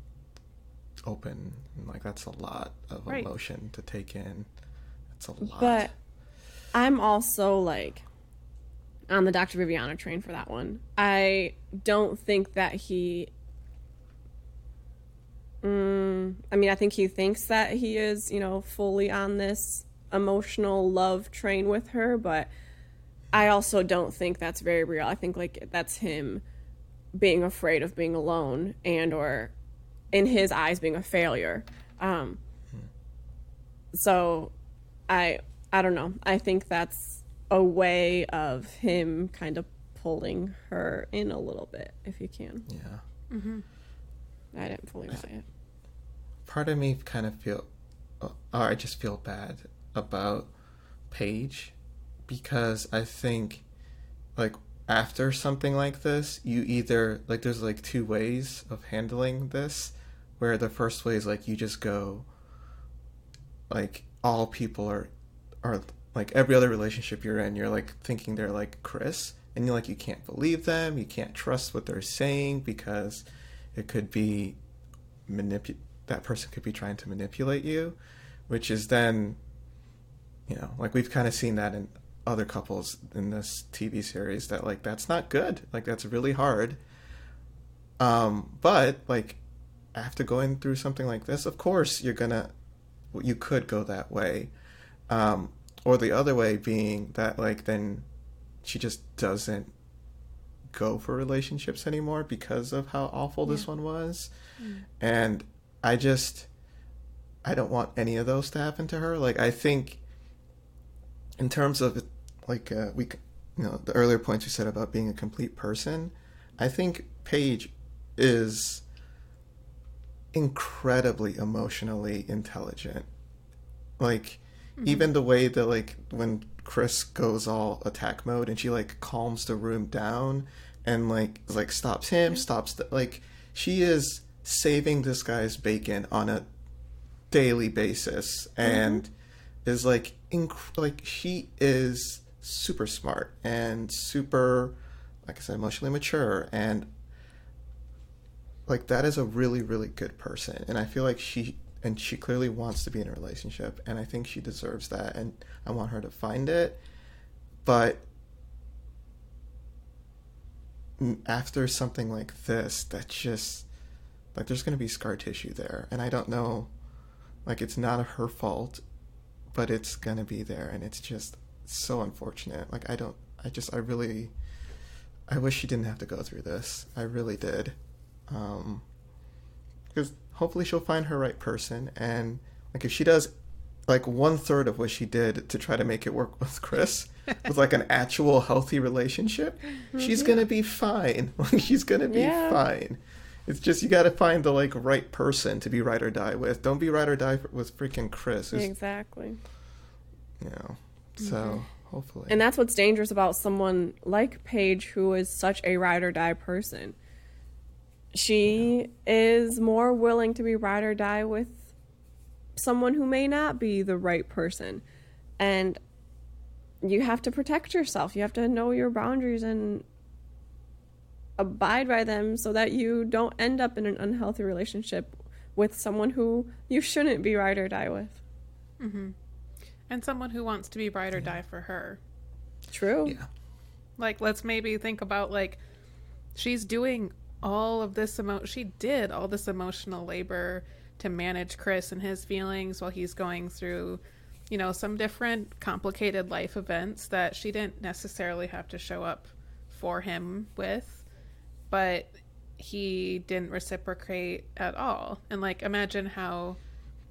open. And like that's a lot of Right. emotion to take in. It's a lot. But I'm also like on the Dr. Viviana train for that one. I don't think that he. Mm, I mean, I think he thinks that he is, you know, fully on this emotional love train with her, but I also don't think that's very real. I think like that's him being afraid of being alone and or in his eyes being a failure. Um, so I I don't know. I think that's a way of him kind of pulling her in a little bit, if you can. yeah. Mhm. I didn't fully buy it. part of me kind of feel or I just feel bad about Paige because I think like after something like this you either like there's like two ways of handling this where the first way is like you just go like all people are are like every other relationship you're in you're like thinking they're like Chris and you're like you can't believe them you can't trust what they're saying because it could be manipu- that person could be trying to manipulate you which is then you know like we've kind of seen that in other couples in this tv series that like that's not good. Like that's really hard. Um but like after going through something like this of course you're gonna you could go that way. Um or the other way being that like then she just doesn't go for relationships anymore because of how awful this one was. And i just i don't want any of those to happen to her. Like i think in terms of like uh, we you know the earlier points we said about being a complete person i think paige is incredibly emotionally intelligent. Like mm-hmm. even the way that like when chris goes all attack mode and she like calms the room down and like like stops him stops the, like she is saving this guy's bacon on a daily basis and mm-hmm. is like inc- like she is super smart and super like i said emotionally mature and like that is a really really good person and i feel like she and she clearly wants to be in a relationship and i think she deserves that and i want her to find it but after something like this that just like there's going to be scar tissue there and i don't know like it's not her fault but it's going to be there and it's just so unfortunate like i don't i just i really i wish she didn't have to go through this i really did um because hopefully she'll find her right person and like if she does like one third of what she did to try to make it work with Chris was like an actual healthy relationship, she's gonna be fine. she's gonna be Yeah. fine. It's just you got to find the like right person to be ride or die with. Don't be ride or die with freaking Chris. It's, Exactly. You know. So hopefully. And that's what's dangerous about someone like Paige, who is such a ride or die person. She is more willing to be ride or die with someone who may not be the right person. And you have to protect yourself. You have to know your boundaries and abide by them so that you don't end up in an unhealthy relationship with someone who you shouldn't be ride or die with. Mhm. And someone who wants to be ride or die for her. True. yeah. Like, let's maybe think about like she's doing all of this emo. She did all this emotional labor to manage Chris and his feelings while he's going through, you know, some different complicated life events that she didn't necessarily have to show up for him with, but he didn't reciprocate at all. And like, imagine how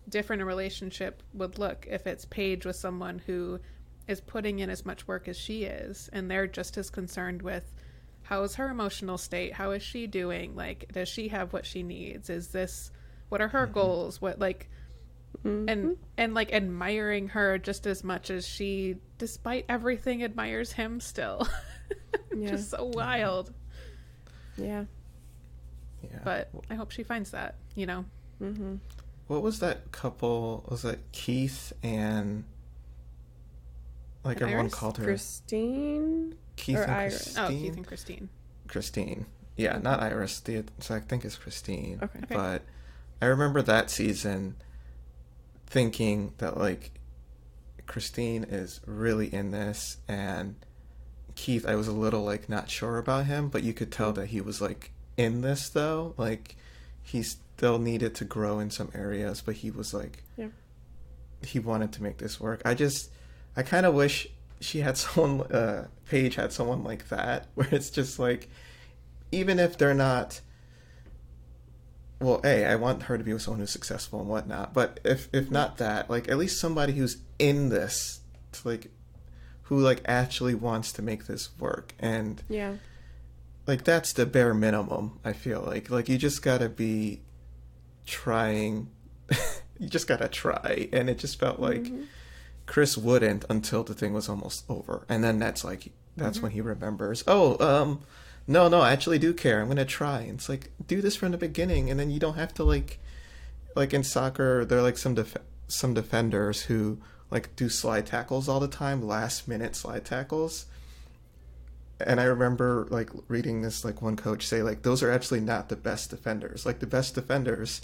different a relationship would look if it's Paige with someone who is putting in as much work as she is and they're just as concerned with how is her emotional state? How is she doing? Like does she have what she needs? Is this what are her mm-hmm. goals? What like and mm-hmm. and like admiring her just as much as she despite everything admires him still. Yeah. just so wild. Yeah. Yeah. but i hope she finds that you know? Mm-hmm. What was that couple? Was that Keith and like And everyone Iris? called her Christine? Keith or and Iris? Christine? oh keith and christine Christine. Yeah, not Iris. The so I think it's Christine. Okay. Okay. But I remember that season thinking that like Christine is really in this and Keith I was a little like not sure about him, but you could tell that he was like in this though. Like he still needed to grow in some areas, but he was like Yeah. he wanted to make this work. I just I kind of wish she had someone uh Paige had someone like that where it's just like even if they're not well, a I want her to be with someone who's successful and whatnot, but if if not that, like at least somebody who's in this, to like who like actually wants to make this work and Yeah. like that's the bare minimum i feel like like you just gotta be trying you just gotta try and it just felt like chris wouldn't until the thing was almost over. And then that's like that's when he remembers oh um no no i actually do care. I'm gonna try. And it's like do this from the beginning. And then you don't have to like like in soccer there are like some def- some defenders who like do slide tackles all the time last minute slide tackles. And I remember like reading this like one coach say like those are actually not the best defenders. Like the best defenders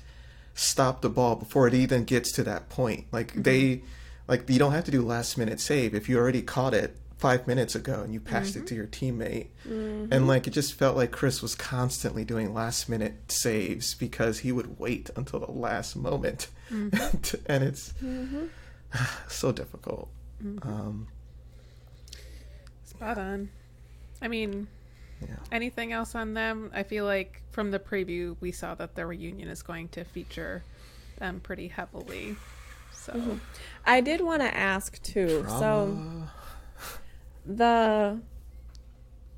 stop the ball before it even gets to that point. Like they like you don't have to do last minute save. If you already caught it 5 minutes ago and you passed it to mm-hmm. your teammate. Mm-hmm. And like it just felt like Chris was constantly doing last minute saves because he would wait until the last moment. Mm-hmm. and it's so difficult. Um spot on. I mean yeah. anything else on them? I feel like from the preview we saw that the reunion is going to feature them pretty heavily so mm-hmm. I did want to ask too. So the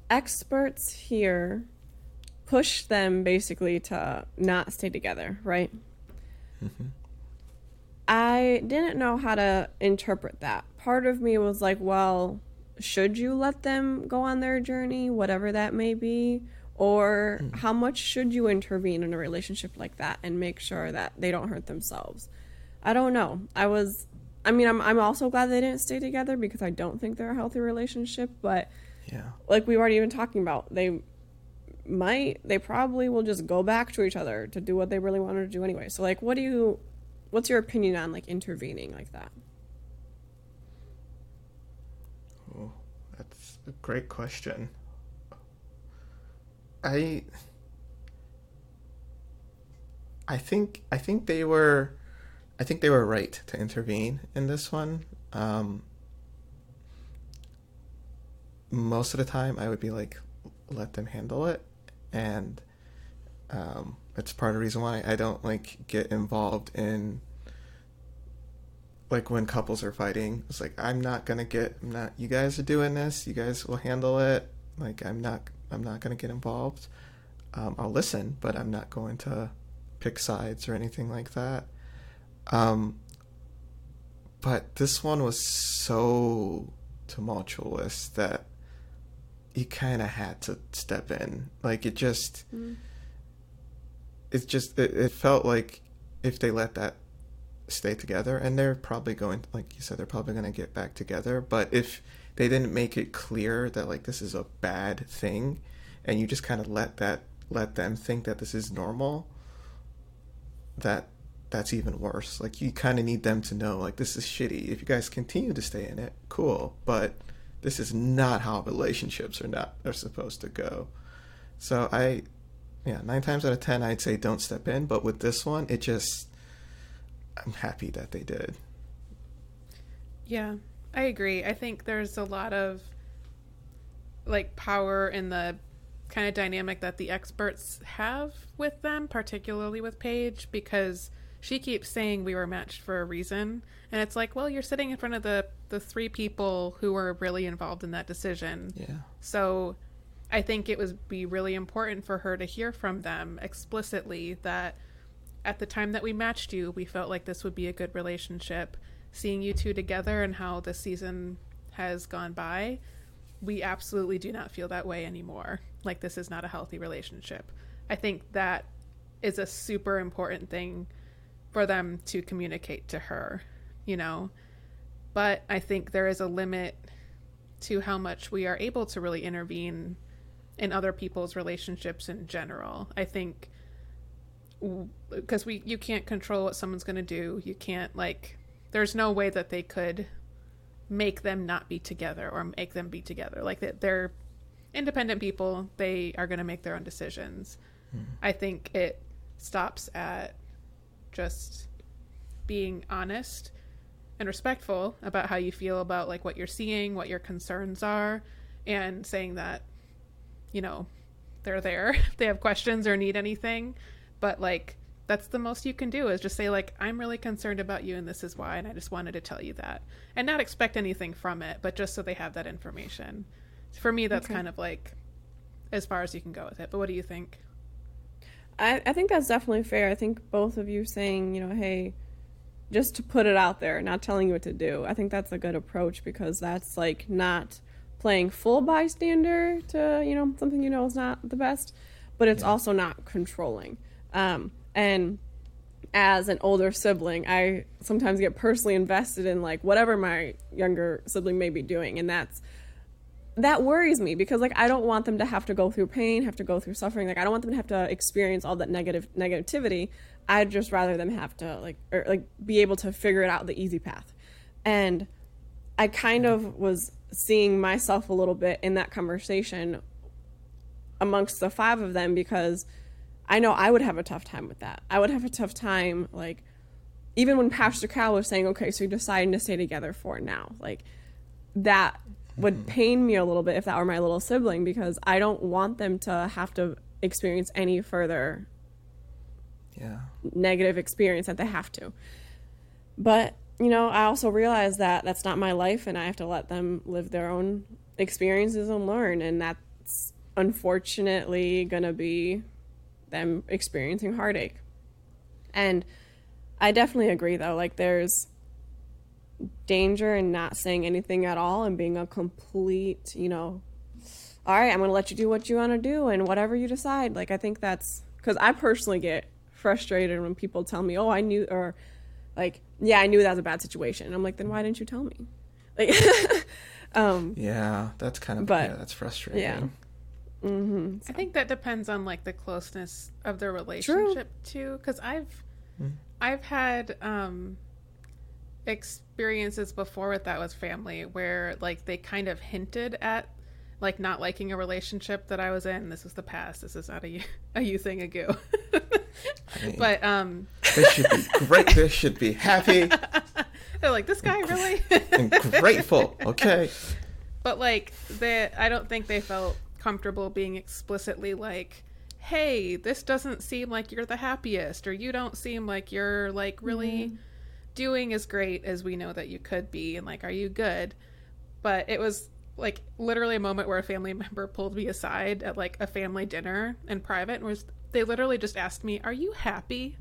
experts here push them basically to not stay together, right? Mm-hmm. I didn't know how to interpret that. Part of me was like, well, should you let them go on their journey, whatever that may be? Or hmm. how much should you intervene in a relationship like that and make sure that they don't hurt themselves? I don't know. I was, I mean, I'm, I'm also glad they didn't stay together because I don't think they're a healthy relationship, but yeah. like we were already even talking about, they might, they probably will just go back to each other to do what they really wanted to do anyway. So, like, what do you, what's your opinion on like intervening like that? Oh, that's a great question. I I think I think they were I think they were right to intervene in this one. Um, most of the time, I would be like, let them handle it, and um, it's part of the reason why I don't like get involved in like when couples are fighting, it's like I'm not gonna get. I'm not. You guys are doing this. You guys will handle it. Like I'm not. I'm not gonna get involved. Um, I'll listen, but I'm not going to pick sides or anything like that. Um, but this one was so tumultuous that you kind of had to step in. Like it just, mm. it just, it, it felt like if they let that stay together, and they're probably going, like you said, they're probably going to get back together. But if they didn't make it clear that like this is a bad thing, and you just kind of let that let them think that this is normal, that that's even worse. Like you kind of need them to know like this is shitty. If you guys continue to stay in it, cool, but this is not how relationships are not are supposed to go. So I yeah, 9 times out of 10 I'd say don't step in, but with this one it just I'm happy that they did. Yeah, I agree. I think there's a lot of like power in the kind of dynamic that the experts have with them, particularly with Paige, because she keeps saying we were matched for a reason. And it's like, well, you're sitting in front of the, the three people who were really involved in that decision. Yeah. So I think it would be really important for her to hear from them explicitly that at the time that we matched you, we felt like this would be a good relationship. Seeing you two together and how the season has gone by, we absolutely do not feel that way anymore. Like this is not a healthy relationship. I think that is a super important thing for them to communicate to her, you know. But I think there is a limit to how much we are able to really intervene in other people's relationships in general. I think because we you can't control what someone's going to do. You can't like there's no way that they could make them not be together or make them be together. Like that they're independent people, they are going to make their own decisions. Mm. I think it stops at just being honest and respectful about how you feel about like what you're seeing, what your concerns are, and saying that, you know, they're there they have questions or need anything. But like that's the most you can do is just say like I'm really concerned about you and this is why and I just wanted to tell you that. And not expect anything from it, but just so they have that information. For me that's okay. kind of like as far as you can go with it. But what do you think? I, I think that's definitely fair. I think both of you saying, you know, hey, just to put it out there, not telling you what to do. I think that's a good approach because that's like not playing full bystander to, you know, something you know is not the best, but it's yeah. also not controlling. Um, and as an older sibling, I sometimes get personally invested in like whatever my younger sibling may be doing, and that's that worries me because like I don't want them to have to go through pain, have to go through suffering. Like I don't want them to have to experience all that negative negativity. I'd just rather them have to like or like be able to figure it out the easy path. And I kind of was seeing myself a little bit in that conversation amongst the five of them because I know I would have a tough time with that. I would have a tough time like even when Pastor Cal was saying, "Okay, so you're deciding to stay together for now." Like that would mm-hmm. pain me a little bit if that were my little sibling because I don't want them to have to experience any further yeah negative experience that they have to. But, you know, I also realize that that's not my life and I have to let them live their own experiences and learn and that's unfortunately going to be them experiencing heartache. And I definitely agree though, like there's danger and not saying anything at all and being a complete, you know, all right, I'm going to let you do what you want to do and whatever you decide. Like, I think that's because I personally get frustrated when people tell me, oh, I knew, or like, yeah, I knew that was a bad situation. And I'm like, then why didn't you tell me? Like, um, yeah, that's kind of, but, yeah, that's frustrating. Yeah. Mm-hmm, so. I think that depends on like the closeness of the relationship True. too. Cause I've, mm. I've had, um, experiences before with that with family where like they kind of hinted at like not liking a relationship that I was in. This was the past. This is not a you, a you thing ago. I mean, but um, they should be great. They should be happy. They're like this guy really and grateful. Okay. But like they, I don't think they felt comfortable being explicitly like, "Hey, this doesn't seem like you're the happiest," or "You don't seem like you're like really." Mm-hmm doing as great as we know that you could be and like are you good? But it was like literally a moment where a family member pulled me aside at like a family dinner in private and was they literally just asked me are you happy?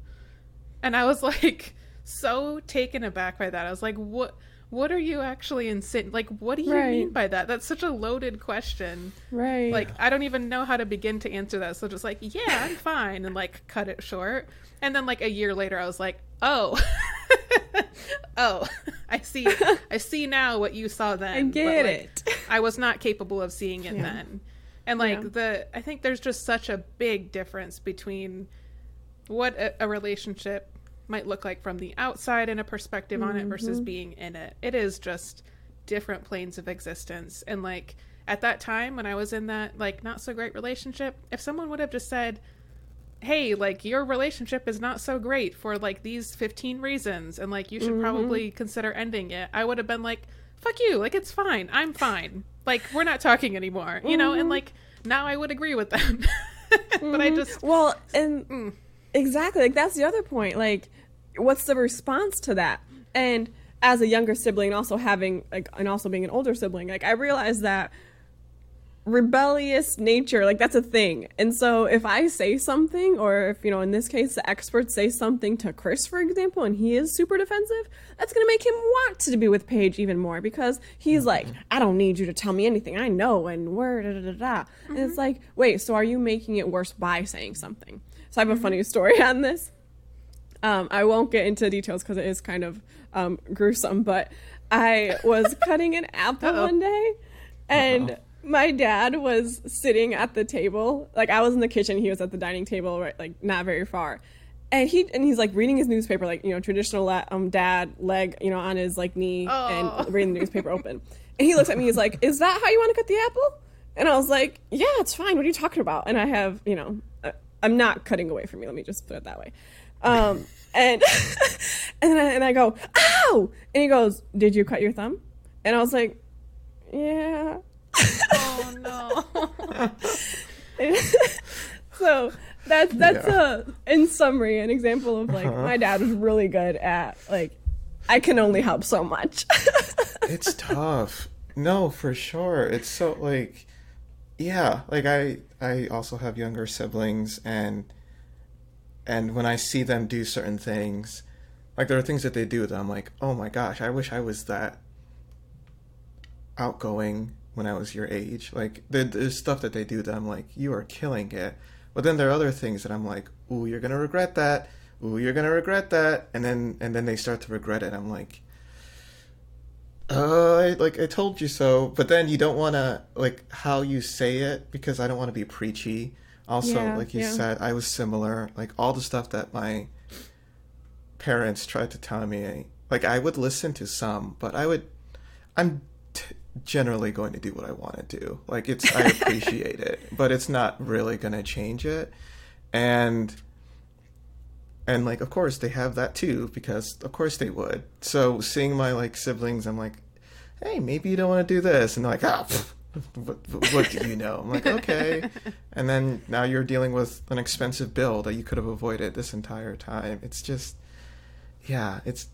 And i was like so taken aback by that. I was like what what are you actually insane like what do you Right. mean by that? That's such a loaded question. Right. like i don't even know how to begin to answer that. So just like yeah i'm fine and like cut it short. And then like a year later i was like oh oh i see i see now what you saw then I get like, it. i was not capable of seeing it Yeah. then and like Yeah. the i think there's just such a big difference between what a, a relationship might look like from the outside and a perspective on it versus Mm-hmm. being in it it is just different planes of existence and like at that time when i was in that like not so great relationship if someone would have just said hey like your relationship is not so great for like these 15 reasons and like you should Mm-hmm. probably consider ending it i would have been like fuck you like it's fine i'm fine like we're not talking anymore you know and like now i would agree with them but i just Well, and Mm. exactly, like that's the other point. Like, what's the response to that? And as a younger sibling, also having like, and also being an older sibling, like I realized that rebellious nature, like that's a thing. And so if I say something, or if you know, in this case, the experts say something to Chris, for example, and he is super defensive, that's gonna make him want to be with Paige even more because he's like, I don't need you to tell me anything. I know, and we're da da da da. And it's like, wait, so are you making it worse by saying something? So I have a funny story on this. Um, I won't get into details because it is kind of um, gruesome, but I was cutting an apple Uh-oh. one day and my dad was sitting at the table. Like I was in the kitchen, he was at the dining table, right, like not very far. And he and he's like reading his newspaper, like you know, traditional um dad leg, you know, on his like knee Oh. and reading the newspaper open. And he looks at me, he's like, "Is that how you want to cut the apple?" And I was like, "Yeah, it's fine. What are you talking about?" And I have, you know, uh, I'm not cutting away from you. Let me just put it that way. Um, and and I, and I go, "Ow!" And he goes, "Did you cut your thumb?" And I was like, "Yeah." Oh no so that's that's Yeah. a in summary an example of like uh-huh. my dad was really good at like I can only help so much. it's tough. No, for sure. It's so like yeah, like I I also have younger siblings and and when I see them do certain things, like there are things that they do that I'm like, "Oh my gosh, I wish I was that outgoing when I was your age." Like there, there's stuff that they do that I'm like, "You are killing it." But then there are other things that I'm like, "Ooh, you're going to regret that." Ooh, you're going to regret that. And then and then they start to regret it. I'm like, uh, I, like I told you so, but then you don't want to like how you say it because I don't want to be preachy. Also, Yeah, like you yeah. said, I was similar. Like all the stuff that my parents tried to tell me, like I would listen to some, but I would, I'm generally going to do what I want to do. Like it's, I appreciate it, but it's not really going to change it. And and like of course they have that too because of course they would. So seeing my like siblings i'm like hey maybe you don't want to do this. And they're like ah pff, what, what do you know? I'm like okay. And then now you're dealing with an expensive bill that you could have avoided this entire time. It's just yeah it's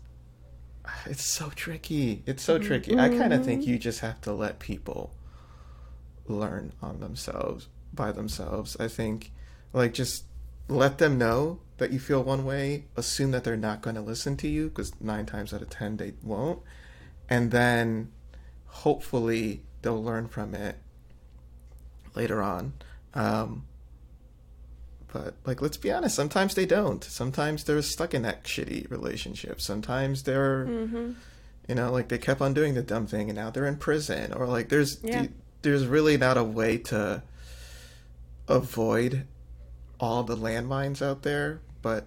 it's so tricky. It's so tricky. I kind of think you just have to let people learn on themselves by themselves. I think like just let them know that you feel one way assume that they're not going to listen to you because nine times out of ten they won't and then hopefully they'll learn from it later on. Um, but like let's be honest sometimes they don't sometimes they're stuck in that shitty relationship sometimes they're Mm-hmm. you know like they kept on doing the dumb thing and now they're in prison or like there's Yeah. there's really not a way to avoid all the landmines out there but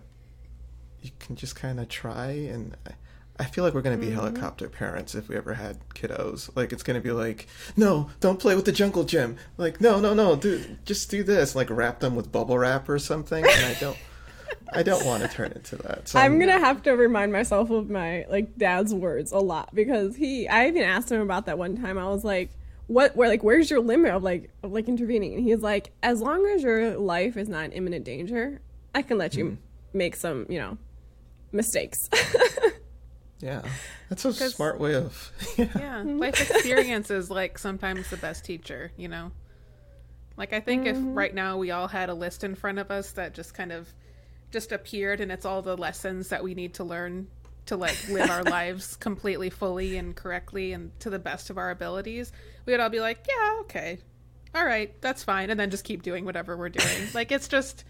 you can just kind of try and I- I feel like we're going to be mm-hmm. helicopter parents if we ever had kiddos. Like it's going to be like, "No, don't play with the jungle gym." Like, "No, no, no, do just do this." Like wrap them with bubble wrap or something. And I don't I don't want to turn into that. So I'm gonna have to remind myself of my like dad's words a lot because he I even asked him about that one time. I was like, what where like where's your limit of like of like intervening? And he's like, as long as your life is not in imminent danger, I can let you mm-hmm. make some, you know, mistakes. Yeah, that's a smart way of. Yeah. Yeah, life experience is like sometimes the best teacher, you know? Like, I think if mm-hmm. right now we all had a list in front of us that just kind of just appeared and it's all the lessons that we need to learn to like live our lives completely fully and correctly and to the best of our abilities, we would all be like, yeah, okay. All right, that's fine. And then just keep doing whatever we're doing. like, it's just,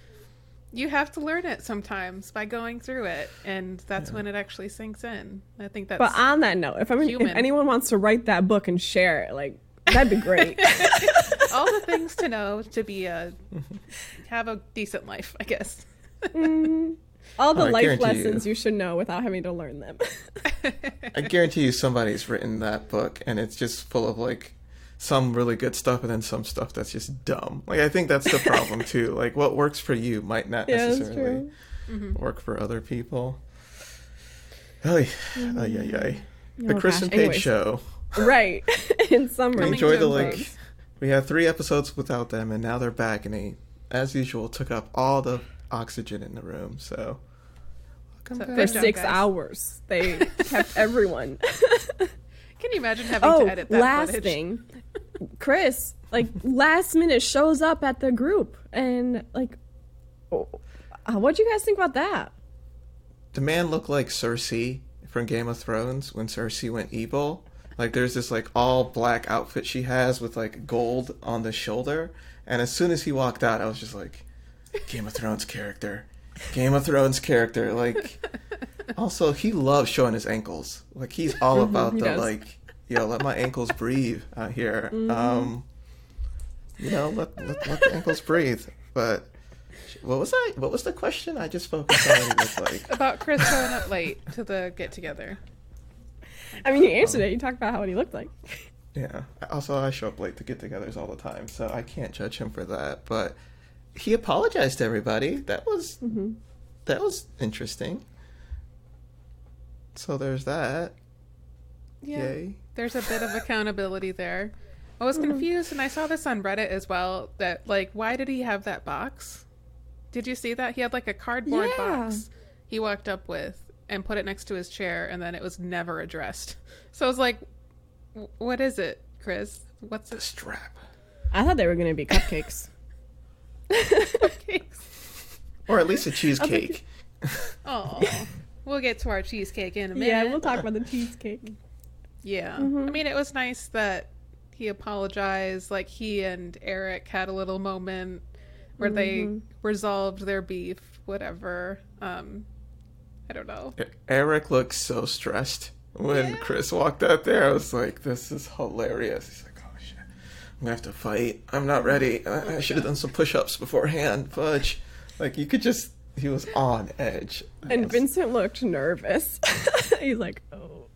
you have to learn it sometimes by going through it. And that's when it actually sinks in. I think that's. But on that note, if, I'm, if anyone wants to write that book and share it, like that'd be great. all the things to know to be a have a decent life, I guess. Mm-hmm. All the I life guarantee you. lessons you. should know without having to learn them. I guarantee you somebody's written that book and it's just full of like some really good stuff and then some stuff that's just dumb. Like I think that's the problem too. Like what works for you might not Yeah, that's necessarily true. Mm-hmm. work for other people. Ay, ay, ay, ay. Mm-hmm. Oh, the Oh, Kristen gosh. Paige Anyways. show. right. In summary, Coming Enjoy the a like. We had three episodes without them, and now they're back, and they, as usual, took up all the oxygen in the room. So, So for six guys. hours, they kept everyone. Can you imagine having oh, to edit that last footage? thing, Chris, like last minute shows up at the group, and like, oh, uh, what'd you guys think about that? the man looked like Cersei from Game of Thrones when Cersei went evil. Like there's this like all black outfit she has with like gold on the shoulder, and as soon as he walked out, I was just like, Game of Thrones character, Game of Thrones character. Like, also he loves showing his ankles. Like he's all mm-hmm, about he the does. like, yo, let my ankles breathe out here. Mm-hmm. Um, you know, let, let let the ankles breathe. But what was I? What was the question? I just focused on what he looked like. About Chris showing up late to the get together. I mean, you answered it. You talked about how what he looked like. Yeah. Also, I show up late to get-togethers all the time, so I can't judge him for that. But he apologized to everybody. That was mm-hmm. that was interesting. So there's that. Yeah. Yay. There's a bit of accountability there. I was hmm. confused and I saw this on Reddit as well that like why did he have that box? Did you see that? He had like a cardboard Yeah. box he walked up with and put it next to his chair and then it was never addressed. So I was like what is it, Chris? What's The it? strap. I thought they were gonna be cupcakes. Or at least a cheesecake. Oh. We'll get to our cheesecake in a minute. yeah, we'll talk about the cheesecake. Yeah. Mm-hmm. I mean, it was nice that he apologized. Like, he and Erik had a little moment where Mm-hmm. they resolved their beef, whatever. Um, I don't know. Erik looked so stressed when Chris walked out there. I was like, this is hilarious. He's like, oh shit. I'm gonna have to fight. I'm not ready. I, I should have done some push ups beforehand. Fudge. Like you could just he was on edge. And was- Vincent looked nervous. He's like, oh.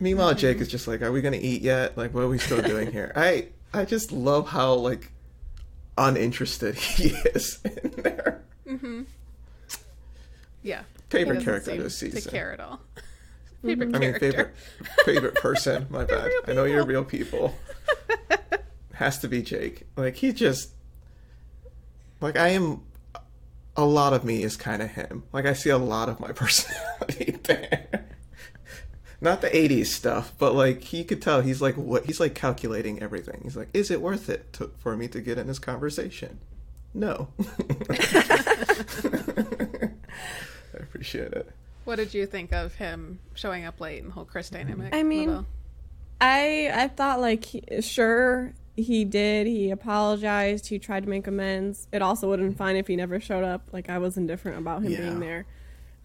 Meanwhile, Jake is just like, "Are we gonna eat yet? Like, what are we still doing here?" I I just love how like uninterested he is in there. Mm-hmm. Yeah. Favorite character this To season. care at all. Favorite I mean, favorite favorite person. My bad. I know you're real people. Has to be Jake. Like he just like I am. A lot of me is kind of him. Like I see a lot of my personality there. Not the '80s stuff, but like he could tell he's like what he's like calculating everything. He's like, is it worth it to, for me to get in this conversation? No. I appreciate it. What did you think of him showing up late and the whole Chris dynamic? I mean, Labo? I I thought like sure he did. He apologized. He tried to make amends. It also would have been fine if he never showed up. Like I was indifferent about him Yeah. being there.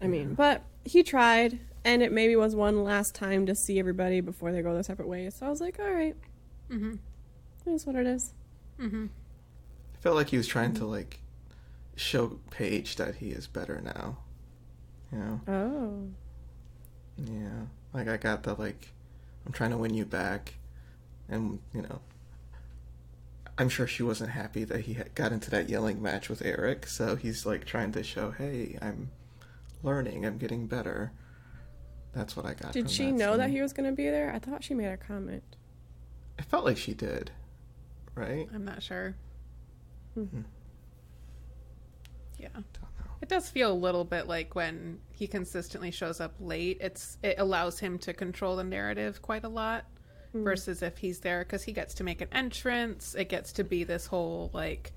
I mean, but he tried, and it maybe was one last time to see everybody before they go their separate ways. So I was like, all right, Mm-hmm. that's what it is. Mm-hmm. I felt like he was trying to like show Paige that he is better now. You know? Oh, Yeah. Like I got the like I'm trying to win you back and you know I'm sure she wasn't happy that he had got into that yelling match with Erik, so he's like trying to show, "Hey, I'm learning, I'm getting better." That's what I got. did from she know that he was gonna be there? I thought she made a comment. I felt like she did, right? I'm not sure. Mhm. Yeah. It does feel a little bit like when he consistently shows up late. It's it allows him to control the narrative quite a lot Mm. versus if he's there because he gets to make an entrance. It gets to be this whole like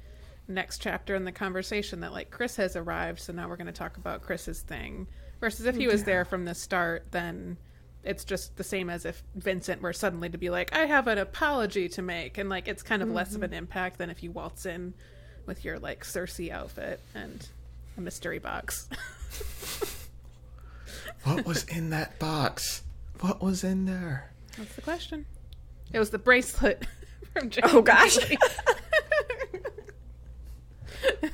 next chapter in the conversation that like Chris has arrived, so now we're going to talk about Chris's thing. Versus if he was there from the start, then it's just the same as if Vincent were suddenly to be like, I have an apology to make. And like, it's kind of less of mm-hmm. an impact than if you waltz in with your like Cersei outfit and a mystery box. What was in that box? What was in there? That's the question. It was the bracelet from Jamie. Oh gosh.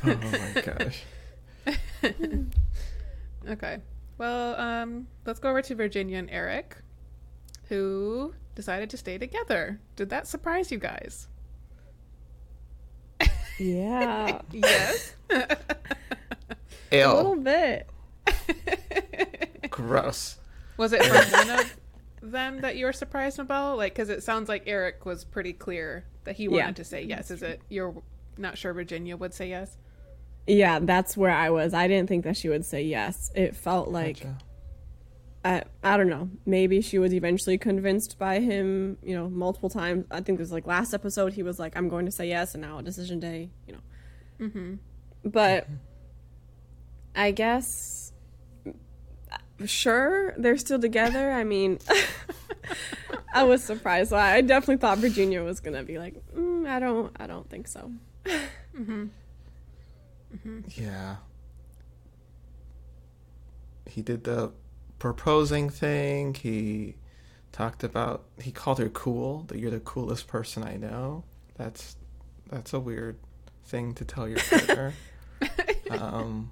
Oh my gosh. Okay. Well, um, let's go over to Virginia and Erik, who decided to stay together. Did that surprise you guys? yeah. Yes. A little bit. Gross. Was it from one of them that you're surprised about? Like, because it sounds like Erik was pretty clear that he wanted Yeah. to say yes. Is it you're not sure Virginia would say yes? Yeah, that's where I was. I didn't think that she would say yes. It felt like Gotcha. I, I don't know. Maybe she was eventually convinced by him, you know, multiple times. I think there's like last episode he was like, "I'm going to say yes," and now decision day, you know. Mm-hmm. But I guess, sure, they're still together. I mean, I was surprised. I I definitely thought Virginia was gonna be like, mm, "I don't, I don't think so." Yeah. He did the proposing thing. He talked about he called her cool, that you're the coolest person I know. That's that's a weird thing to tell your partner. um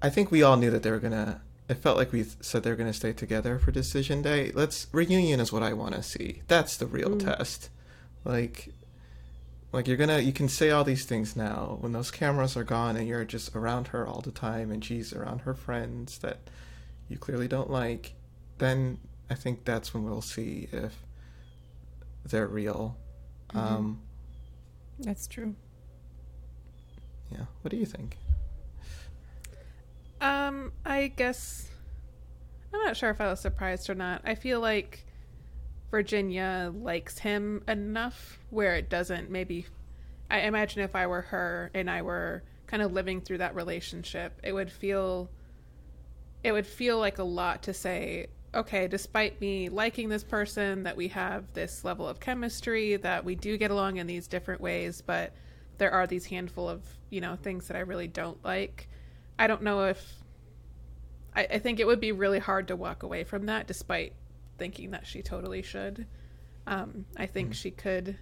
I think we all knew that they were gonna. It felt like we said they were gonna stay together for decision day. Let's reunion is what I want to see. That's the real test. Like, like you're gonna you can say all these things now when those cameras are gone and you're just around her all the time and she's around her friends that you clearly don't like. Then I think that's when we'll see if they're real. Um, That's true. yeah. What do you think? Um, I guess I'm not sure if I was surprised or not. I feel like Virginia likes him enough where it doesn't maybe I imagine if I were her and I were kind of living through that relationship, it would feel it would feel like a lot to say, okay, despite me liking this person, that we have this level of chemistry, that we do get along in these different ways, but there are these handful of, you know, things that I really don't like. I don't know if I, I think it would be really hard to walk away from that despite thinking that she totally should. Um, I think she could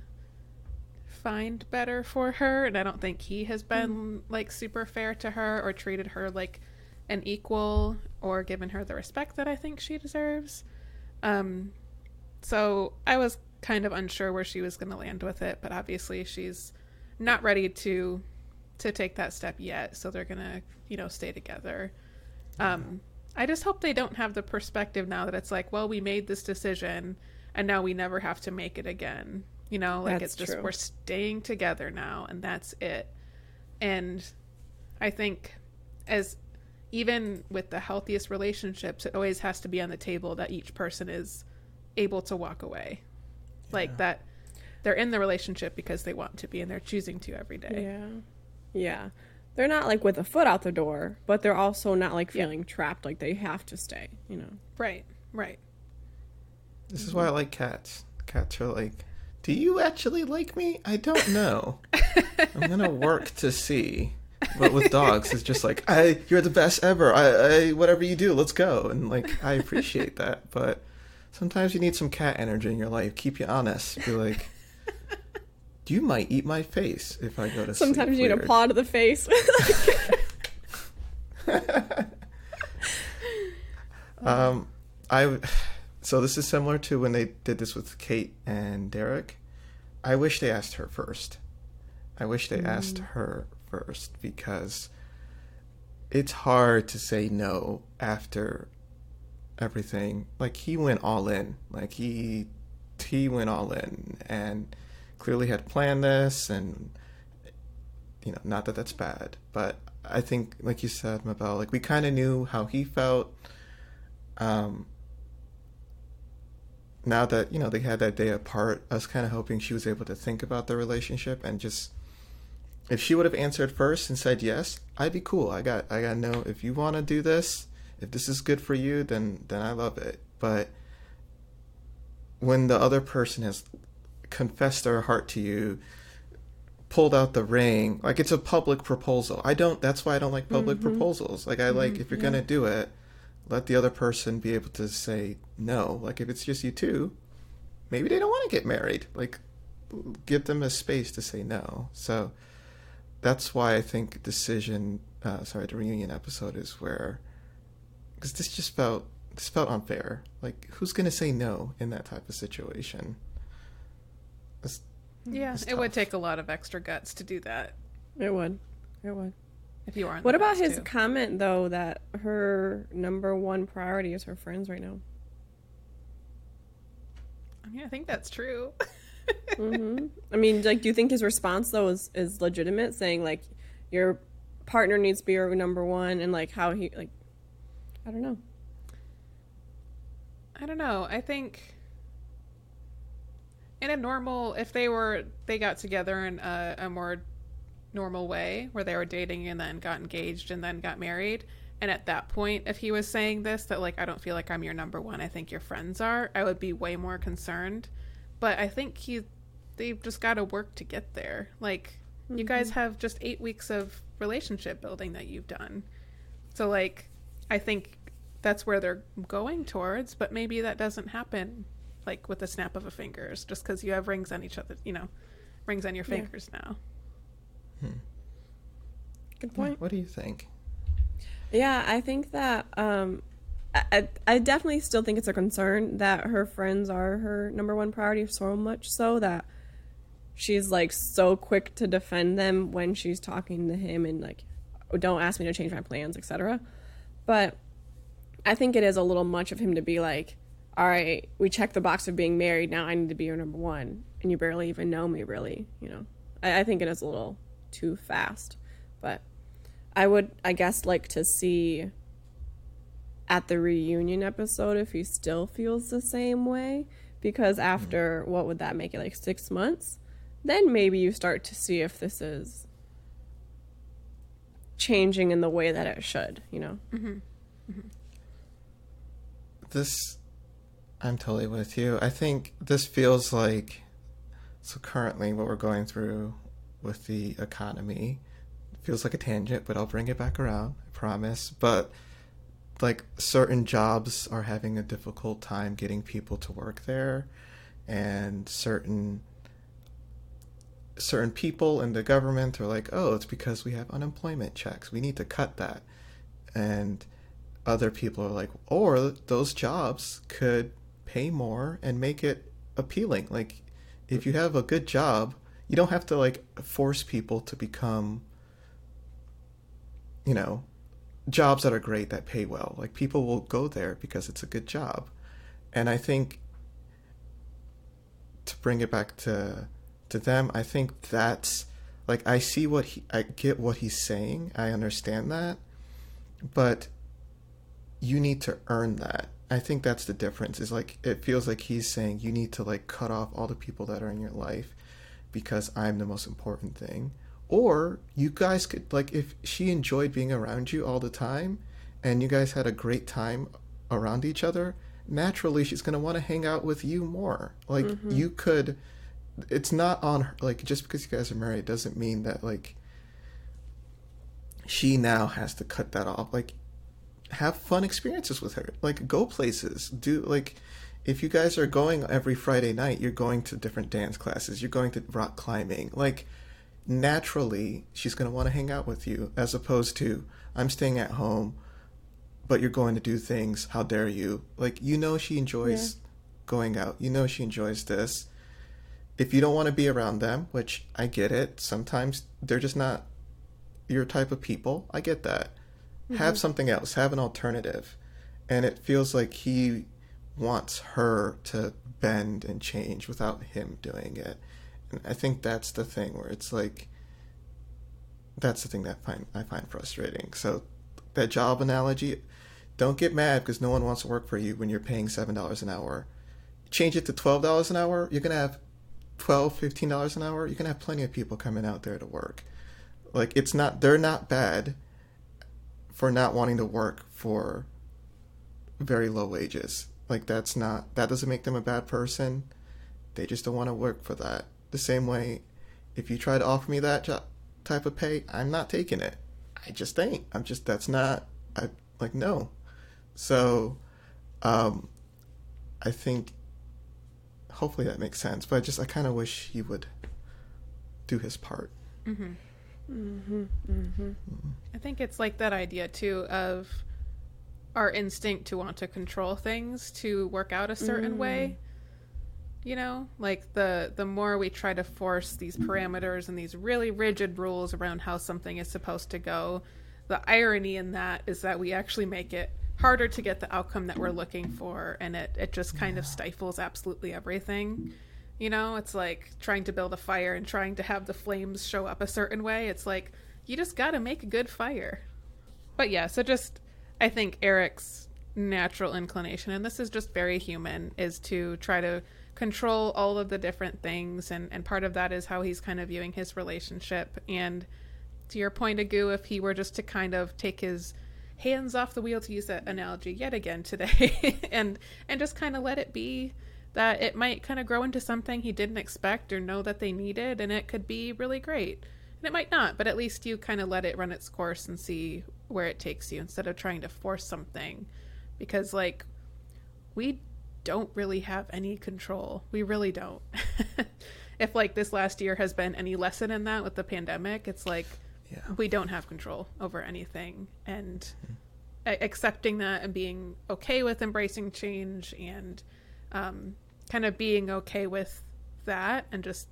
find better for her, and I don't think he has been like super fair to her or treated her like an equal or given her the respect that I think she deserves. Um, so I was kind of unsure where she was going to land with it, but obviously she's not ready to to take that step yet. So they're gonna, you know, stay together. Um, I just hope they don't have the perspective now that it's like, well, we made this decision, and now we never have to make it again. You know, like That's it's just true. we're staying together now, and that's it. And I think as even with the healthiest relationships, it always has to be on the table that each person is able to walk away. Like that they're in the relationship because they want to be and they're choosing to every day. Yeah. Yeah. They're not like with a foot out the door, but they're also not like feeling trapped like they have to stay, you know. Right, right. This is why I like cats. Cats are like, do you actually like me? I don't know. I'm gonna work to see. But with dogs, it's just like, I, you're the best ever. I, I, whatever you do, let's go. And like, I appreciate that. But sometimes you need some cat energy in your life. Keep you honest. Be like, you might eat my face if I go to sleep. Sometimes you need a paw to the face. Um, I so this is similar to when they did this with Kate and Derek. I wish they asked her first. I wish they asked her first because it's hard to say no after everything. Like he went all in. Like he he went all in and clearly had planned this and you know, not that that's bad, but I think, like you said, Mabel, like we kind of knew how he felt. Um, now that you know they had that day apart, I was kind of hoping she was able to think about the relationship and just if she would have answered first and said yes, I'd be cool. I got I got no if you want to do this, if this is good for you, then then I love it. But when the other person has confessed their heart to you, pulled out the ring, like it's a public proposal. I don't that's why I don't like public mm-hmm. proposals. Like I mm-hmm. like if you're yeah. going to do it, let the other person be able to say no. Like if it's just you two, maybe they don't want to get married. Like give them a space to say no. So that's why I think decision, uh, sorry, the reunion episode is where, because this just felt this felt unfair. Like who's gonna say no in that type of situation? Yeah, it would take a lot of extra guts to do that. It would. It would. If you are. What about his too. comment though that her number one priority is her friends right now? I mean, I think that's true. mm-hmm. I mean, like, do you think his response though is is legitimate, saying like your partner needs to be your number one, and like how he like, I don't know. I don't know. I think in a normal, if they were they got together in a, a more normal way where they were dating and then got engaged and then got married and at that point if he was saying this that like i don't feel like i'm your number one i think your friends are i would be way more concerned. But i think he they've just got to work to get there. Like mm-hmm. you guys have just eight weeks of relationship building that you've done. So like i think that's where they're going towards but maybe that doesn't happen like with the snap of a fingers just because you have rings on each other you know rings on your fingers yeah. now Hmm. Good point. What do you think? Yeah, I think that um, I, I definitely still think it's a concern that her friends are her number one priority so much so that she's like so quick to defend them when she's talking to him and like oh, don't ask me to change my plans etc but i think it is a little much of him to be like all right we checked the box of being married now i need to be your number one and you barely even know me really you know i, I think it is a little too fast. But I would, I guess, like to see at the reunion episode if he still feels the same way. Because after, mm-hmm. what would that make it, like six months? Then maybe you start to see if this is changing in the way that it should, you know? Mm-hmm. Mm-hmm. This, I'm totally with you. I think this feels like, so currently what we're going through with the economy. Feels like a tangent, but I'll bring it back around, I promise. But like certain jobs are having a difficult time getting people to work there and certain certain people in the government are like, "Oh, it's because we have unemployment checks. We need to cut that." And other people are like, "Or those jobs could pay more and make it appealing. Like if you mm-hmm. have a good job, you don't have to like force people to become you know jobs that are great that pay well. Like people will go there because it's a good job. And i think to bring it back to to them i think that's like i see what he i get what he's saying. I understand that. But you need to earn that i think that's the difference is like it feels like he's saying you need to like cut off all the people that are in your life because I'm the most important thing. Or you guys could, like, if she enjoyed being around you all the time and you guys had a great time around each other, naturally she's going to want to hang out with you more. Like, mm-hmm. you could, it's not on her, like, just because you guys are married doesn't mean that, like, she now has to cut that off. Like, have fun experiences with her. Like, go places. Do, like, if you guys are going every Friday night, you're going to different dance classes, you're going to rock climbing. Like, naturally, she's going to want to hang out with you, as opposed to, I'm staying at home, but you're going to do things. How dare you? Like, you know, she enjoys yeah. going out, you know, she enjoys this. If you don't want to be around them, which I get it, sometimes they're just not your type of people. I get that. Mm-hmm. Have something else, have an alternative. And it feels like he wants her to bend and change without him doing it. And I think that's the thing where it's like That's the thing that find I find frustrating. So that job analogy, don't get mad because no one wants to work for you when you're paying seven dollars an hour. Change it to twelve dollars an hour, you're gonna have 12 15 dollars an hour you're gonna have plenty of people coming out there to work like it's not they're not bad for not wanting to work for very low wages like that's not that doesn't make them a bad person they just don't want to work for that the same way if you try to offer me that type of pay i'm not taking it i just ain't i'm just that's not i like no so um i think hopefully that makes sense. But I just I kind of wish he would do his part. Mm-hmm. Mm-hmm. Mm-hmm. I think it's like that idea too of our instinct to want to control things to work out a certain mm. way. You know, like the the more we try to force these parameters and these really rigid rules around how something is supposed to go, the irony in that is that we actually make it harder to get the outcome that we're looking for and it, it just kind of stifles absolutely everything you know it's like trying to build a fire and trying to have the flames show up a certain way. It's like you just gotta make a good fire. But yeah so just i think erik's natural inclination and this is just very human is to try to control all of the different things. And and part of that is how he's kind of viewing his relationship. And to your point Agu, if he were just to kind of take his hands off the wheel to use that analogy yet again today and and just kind of let it be that it might kind of grow into something he didn't expect or know that they needed and it could be really great. And it might not but at least you kind of let it run its course and see where it takes you instead of trying to force something. Because like we don't really have any control. We really don't. If like this last year has been any lesson in that with the pandemic it's like yeah. we don't have control over anything. And mm-hmm. accepting that and being okay with embracing change and um, kind of being okay with that and just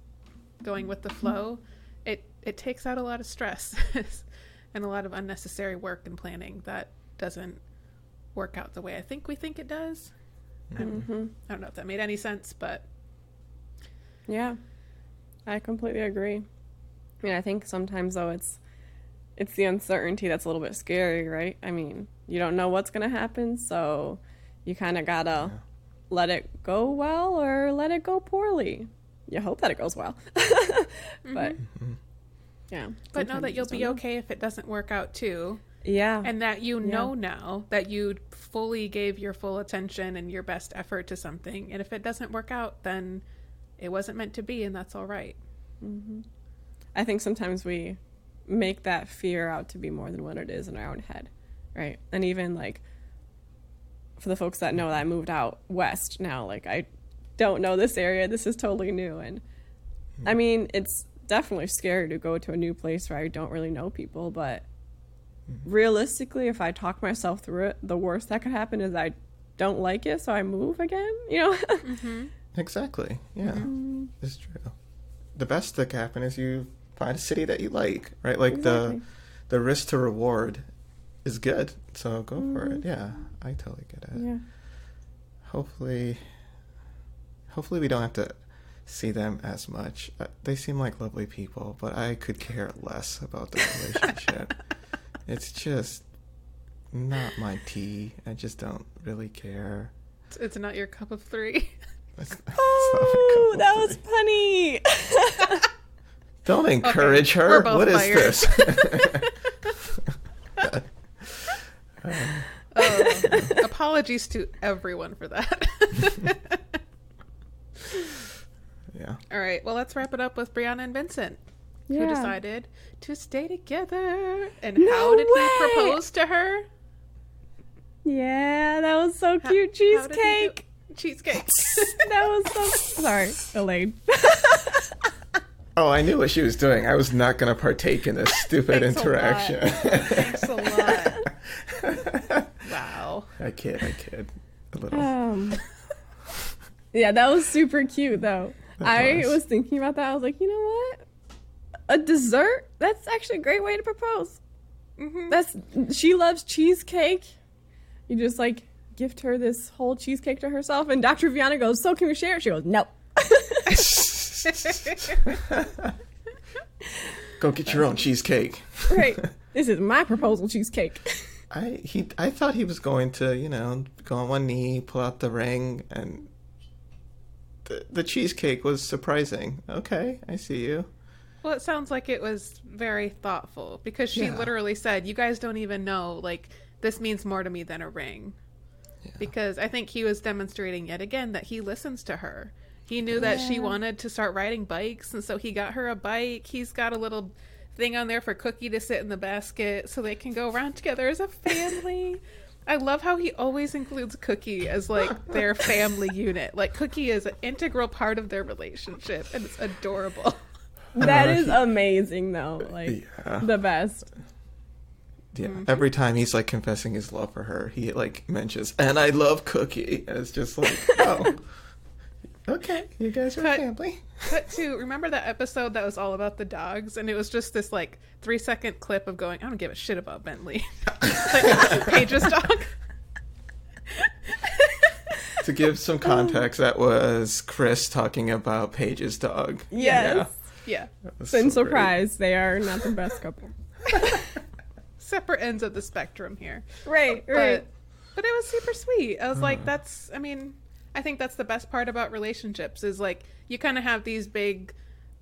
going with the flow it it takes out a lot of stress and a lot of unnecessary work and planning that doesn't work out the way I think we think it does. Mm-hmm. I don't know if that made any sense, but yeah, I completely agree. I mean, I think sometimes though it's it's the uncertainty that's a little bit scary, right? I mean, you don't know what's going to happen, so you kind of got to yeah. Let it go well or let it go poorly. You hope that it goes well. mm-hmm. But yeah. But know that you'll be okay if it doesn't work out too. Yeah. And that you know yeah. now that you fully gave your full attention and your best effort to something. And if it doesn't work out, then it wasn't meant to be, and that's all right. mm-hmm. I think sometimes we make that fear out to be more than what it is in our own head, right? And even like for the folks that know that I moved out west now, like I don't know this area. This is totally new, and I hmm. mean it's definitely scary to go to a new place where I don't really know people, but hmm. realistically, if I talk myself through it, the worst that could happen is I don't like it, so I move again. You know. mm-hmm. Exactly. Yeah, mm-hmm. it's true. The best that can happen is you find a city that you like, right? Like exactly. the the risk to reward is good, so go mm-hmm. for it. Mm-hmm. Yeah, I totally get it. Yeah. Hopefully, hopefully we don't have to see them as much. Uh, they seem like lovely people, but I could care less about the relationship. it's just not my tea. I just don't really care. It's, it's not your cup of three. It's, it's oh, that was funny. Don't encourage okay. her. What fired. is this? uh, apologies to everyone for that. yeah. All right. Well, let's wrap it up with Briana and Vincent, yeah. who decided to stay together. And no how did way. he propose to her? Yeah, that was so cute. Cheesecake. Cheesecake. that was so. Sorry, Elaine. Oh, I knew what she was doing. I was not going to partake in this stupid Thanks interaction. A Thanks a lot. Wow. I kid. I kid. A little. Um, yeah, that was super cute, though. That I was. was thinking about that. I was like, you know what? A dessert? That's actually a great way to propose. Mm-hmm. That's she loves cheesecake. You just like gift her this whole cheesecake to herself, and Dr. Viviana goes, "So can we share?" She goes, "No." Go get your own cheesecake. Right. this is my proposal cheesecake. I he I thought he was going to, you know, go on one knee, pull out the ring, and the the cheesecake was surprising. Okay, I see you. Well, it sounds like it was very thoughtful because she Yeah. literally said, "You guys don't even know like this means more to me than a ring." Because I think he was demonstrating yet again that he listens to her. He knew that she wanted to start riding bikes, and so he got her a bike. He's got a little thing on there for Cookie to sit in the basket so they can go around together as a family. I love how he always includes Cookie as like their family unit. Like Cookie is an integral part of their relationship, and it's adorable. that is amazing, though. Like Yeah. the best. Yeah. Mm-hmm. Every time he's like confessing his love for her, he like mentions, and I love Cookie. And it's just like, oh, okay, you guys are Cut. family. Cut to remember that episode that was all about the dogs, and it was just this like three second clip of going, I don't give a shit about Bentley. like Paige's dog. To give some context, that was Chris talking about Paige's dog. Yes. Yeah. That was Been so great. surprised. They are not the best couple. Separate ends of the spectrum here. Right, But but it was super sweet. I was like, uh. that's I mean, I think that's the best part about relationships is like you kind of have these big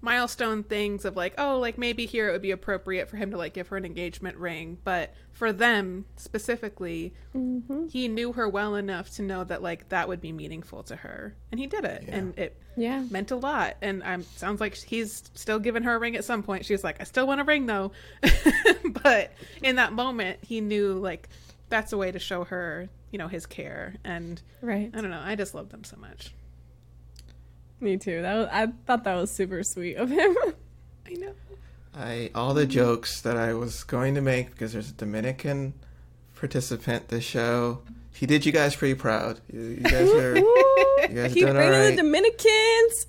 milestone things of like, oh, like maybe here it would be appropriate for him to like give her an engagement ring, but for them specifically, mm-hmm. he knew her well enough to know that like that would be meaningful to her, and he did it, and it Yeah. meant a lot. And I'm sounds like he's still giving her a ring at some point. She's like, I still want a ring though, but in that moment, he knew like that's a way to show her, you know, his care. And Right. I don't know, I just love them so much. Me too. That was, I thought that was super sweet of him. I know. I all the jokes that I was going to make because there's a Dominican participant this show. He did you guys pretty proud. You, you guys are you guys are Keep doing all bringing right. the Dominicans.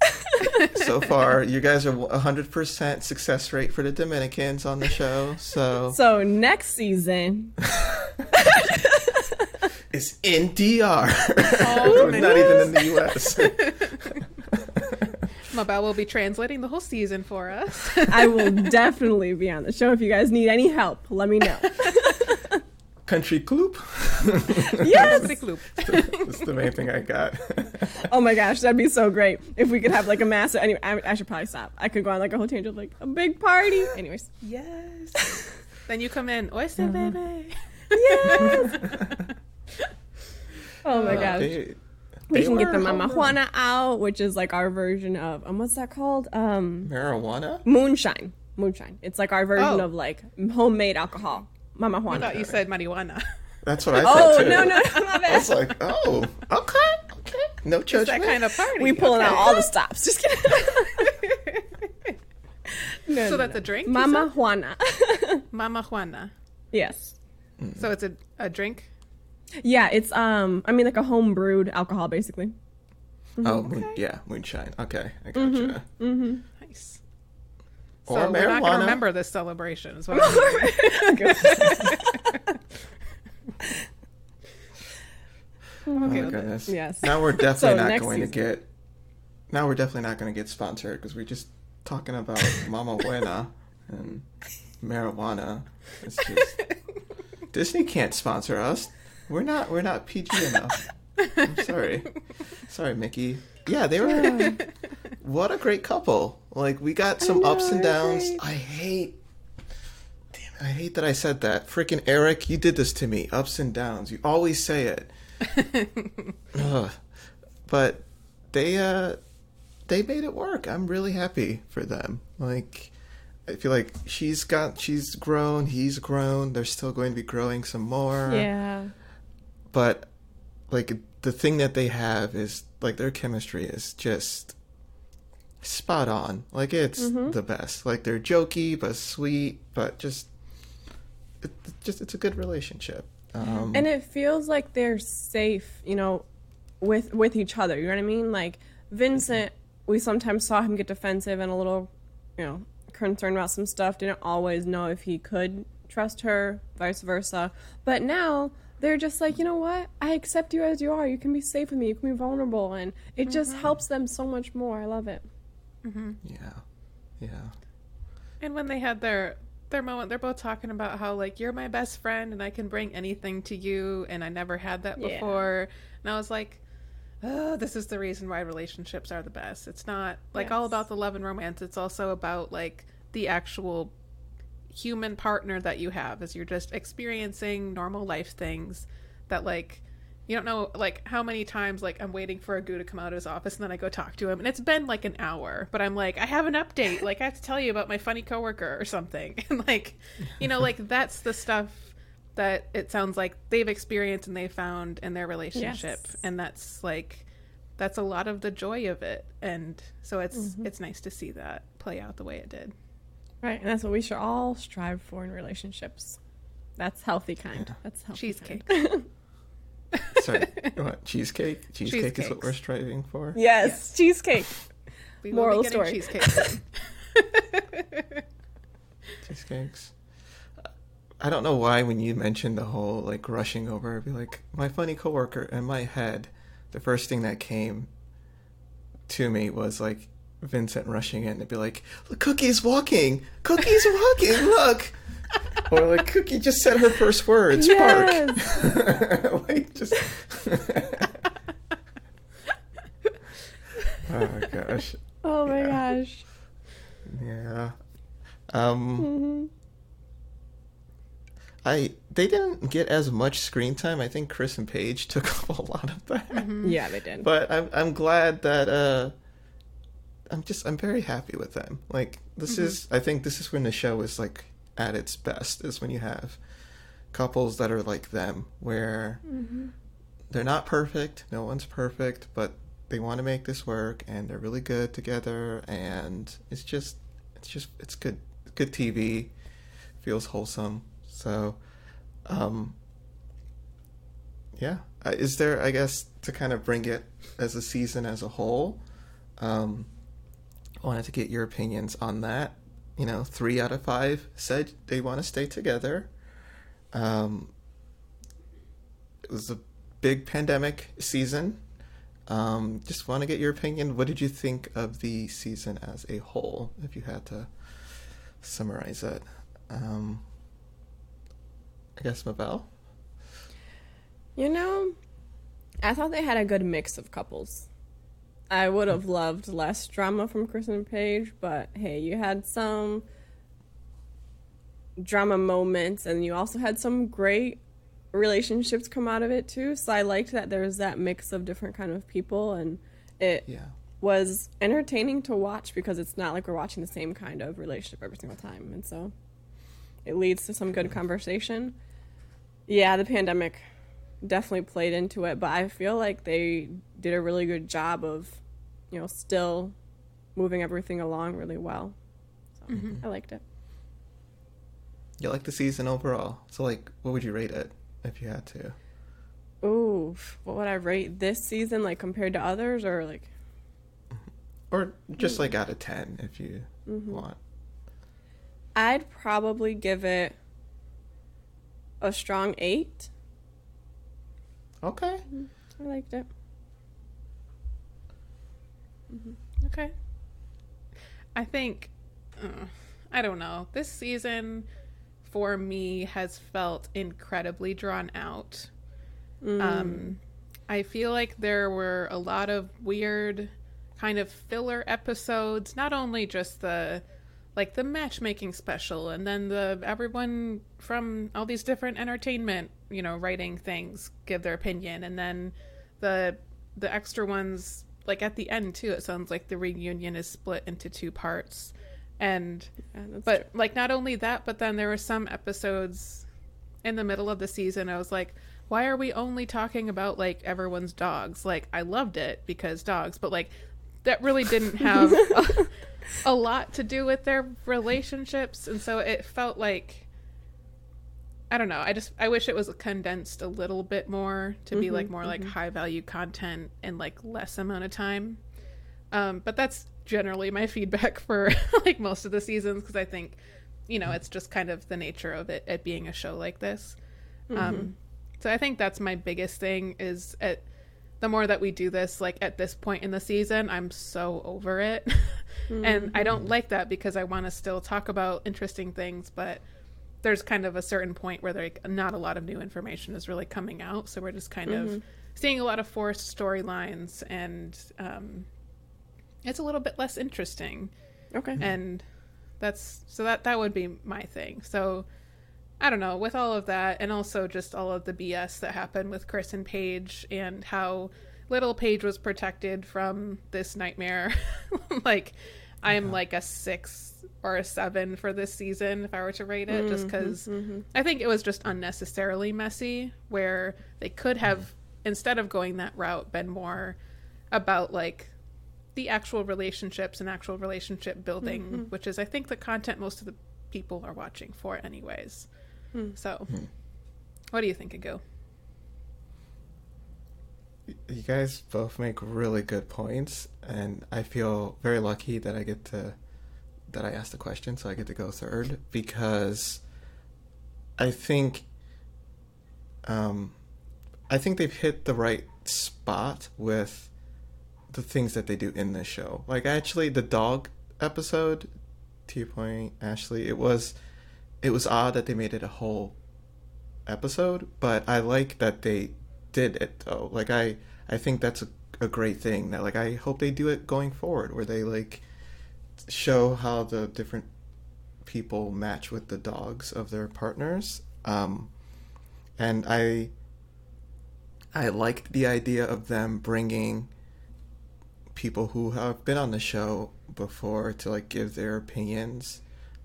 so far. You guys are 100% success rate for the Dominicans on the show. So so next season, it's in DR. Oh, not even in the US. Mabel will be translating the whole season for us. I will definitely be on the show. If you guys need any help, let me know. Country Club. Yes. Big loop. That's the main thing I got. Oh my gosh, that'd be so great if we could have like a massive. Anyway, I, I should probably stop. I could go on like a whole tangent, like a big party. Anyways, Yes. then you come in, oyster mm-hmm. baby. yes. oh my Uh, gosh. they- we they can get the were Mama Juana out, which is like our version of um, what's that called? Um, Marijuana? moonshine. Moonshine. It's like our version Oh. of like homemade alcohol. Mama Juana. I thought you said marijuana. That's what I thought Oh too. no no no! My I was like, oh, okay, okay. No It's that kind of party. We pulling out all the stops. Just kidding. no, So no, that's no. a drink. Mama? Juana. Mama Juana. yes. So it's a, a drink. Yeah, it's um. I mean, like a home brewed alcohol, basically. Oh, moon, yeah, moonshine. Okay, I gotcha. Mm-hmm. Nice. Or so we're not going to remember this celebration. Is what I'm. Oh my goodness. Yes. Now we're definitely So not next going to get. Now we're definitely not going to get sponsored because we're just talking about Mama Juana and marijuana. It's just Disney can't sponsor us. We're not. We're not PG enough. I'm sorry. Sorry, Mickey. Yeah, they were. what a great couple. Like we got some know, ups and downs. great. I hate. Damn it! I hate that I said that. Freaking Erik, you did this to me. Ups and downs. You always say it. Ugh. But they uh they made it work. I'm really happy for them. Like I feel like she's got she's grown, he's grown, they're still going to be growing some more. Yeah. But like the thing that they have is like their chemistry is just spot on. Like it's Mm-hmm. the best. Like they're jokey but sweet, but just it, just it's a good relationship. Um, and it feels like they're safe you know with with each other you know what i mean like vincent we sometimes saw him get defensive and a little you know concerned about some stuff didn't always know if he could trust her vice versa but now they're just like you know what i accept you as you are you can be safe with me you can be vulnerable and it just mm-hmm. helps them so much more i love it mm-hmm. yeah. Yeah. And when they had their their moment, they're both talking about how like you're my best friend and I can bring anything to you, and I never had that Yeah. before. And I was like, oh, this is the reason why relationships are the best. It's not like all about the love and romance. It's also about like the actual human partner that you have as you're just experiencing normal life things that like you don't know like how many times like I'm waiting for Agu to come out of his office and then I go talk to him. And it's been like an hour but I'm like I have an update. Like I have to tell you about my funny coworker or something. And like you know like that's the stuff that it sounds like they've experienced and they found in their relationship. Yes. and that's like that's a lot of the joy of it. And so it's Mm-hmm. it's nice to see that play out the way it did Right, and that's what we should all strive for in relationships. That's healthy kind. That's healthy cheesecake Kind. Sorry, what cheesecake? Cheesecake is what we're striving for. yes, cheesecake. We Moral will be story. cheesecake. Cheesecakes. I don't know why when you mentioned the whole like rushing over, I'd be like my funny coworker. In my head, the first thing that came to me was like Vincent rushing in. It'd be like, "Look, Cookie's walking. Cookie's walking. Look." Or like Cookie just said her first words. Bark. like just. oh gosh. Oh my Yeah. gosh. Yeah. Um. hmm I they didn't get as much screen time. I think Chris and Paige took up a lot of that. Yeah, they did. But I'm I'm glad that uh I'm just I'm very happy with them. Like this is I think this is when the show is like at its best is when you have couples that are like them where they're not perfect, no one's perfect, but they want to make this work and they're really good together and it's just it's just it's good good TV feels wholesome. So um yeah, uh, is there I guess to kind of bring it as a season as a whole um wanted to get your opinions on that. You know, 3 out of 5 said they want to stay together. Um it was a big pandemic season. Um, just want to get your opinion. What did you think of the season as a whole, if you had to summarize it? Um, I guess Mabel. You know, I thought they had a good mix of couples. I would have loved less drama from Chris and Paige, but hey, you had some drama moments and you also had some great relationships come out of it too. So I liked that there was that mix of different kind of people and it Yeah. was entertaining to watch because it's not like we're watching the same kind of relationship every single time. And so it leads to some good conversation. Yeah, the pandemic definitely played into it, but I feel like they did a really good job of, you know, still moving everything along really well. So mm-hmm. I liked it. You like the season overall. So, like, what would you rate it if you had to? Ooh, what would I rate this season like compared to others or like Or just like out of hmm. 10 if you mm-hmm. want. I'd probably give it a strong 8. Okay. Mm-hmm. I liked it. Okay. I think, uh, I don't know. This season for me has felt incredibly drawn out. Um, I feel like there were a lot of weird kind of filler episodes, not only just the like the matchmaking special and then the everyone from all these different entertainment, you know, writing things give their opinion and then the the extra ones like at the end too it sounds like the reunion is split into two parts. And Yeah, but like not only that but then there were some episodes in the middle of the season i was like why are we only talking about like everyone's dogs? Like i loved it because dogs but like that really didn't have a, a lot to do with their relationships. And so it felt like i don't know. I just i wish it was condensed a little bit more to be like more like high value content in like less amount of time. Um, but that's generally my feedback for like most of the seasons because I think, you know, it's just kind of the nature of it, it being a show like this. Um, so I think that's my biggest thing is at the more that we do this, like at this point in the season, I'm so over it. Mm-hmm. And I don't like that because I want to still talk about interesting things, but there's kind of a certain point where like not a lot of new information is really coming out, so we're just kind mm-hmm. of seeing a lot of forced storylines, and um, it's a little bit less interesting. Okay, and that's so that that would be my thing. So I don't know with all of that, and also just all of the BS that happened with Chris and Paige, and how little Paige was protected from this nightmare. like I'm like a six or a seven for this season if I were to rate it, mm-hmm, just because mm-hmm. I think it was just unnecessarily messy. Where they could have, instead of going that route, been more about like the actual relationships and actual relationship building, mm-hmm. which is I think the content most of the people are watching for, anyways. Mm. So, mm. what do you think, Agu? You guys both make really good points, and I feel very lucky that I get to that I asked the question, so I get to go third because I think um, I think they've hit the right spot with the things that they do in this show. Like actually, the dog episode. To your point, Ashley, it was it was odd that they made it a whole episode, but I like that they did it though. Like I I think that's a, a great thing. That like I hope they do it going forward, where they like show how the different people match with the dogs of their partners. Um, and I I liked the idea of them bringing people who have been on the show before to like give their opinions.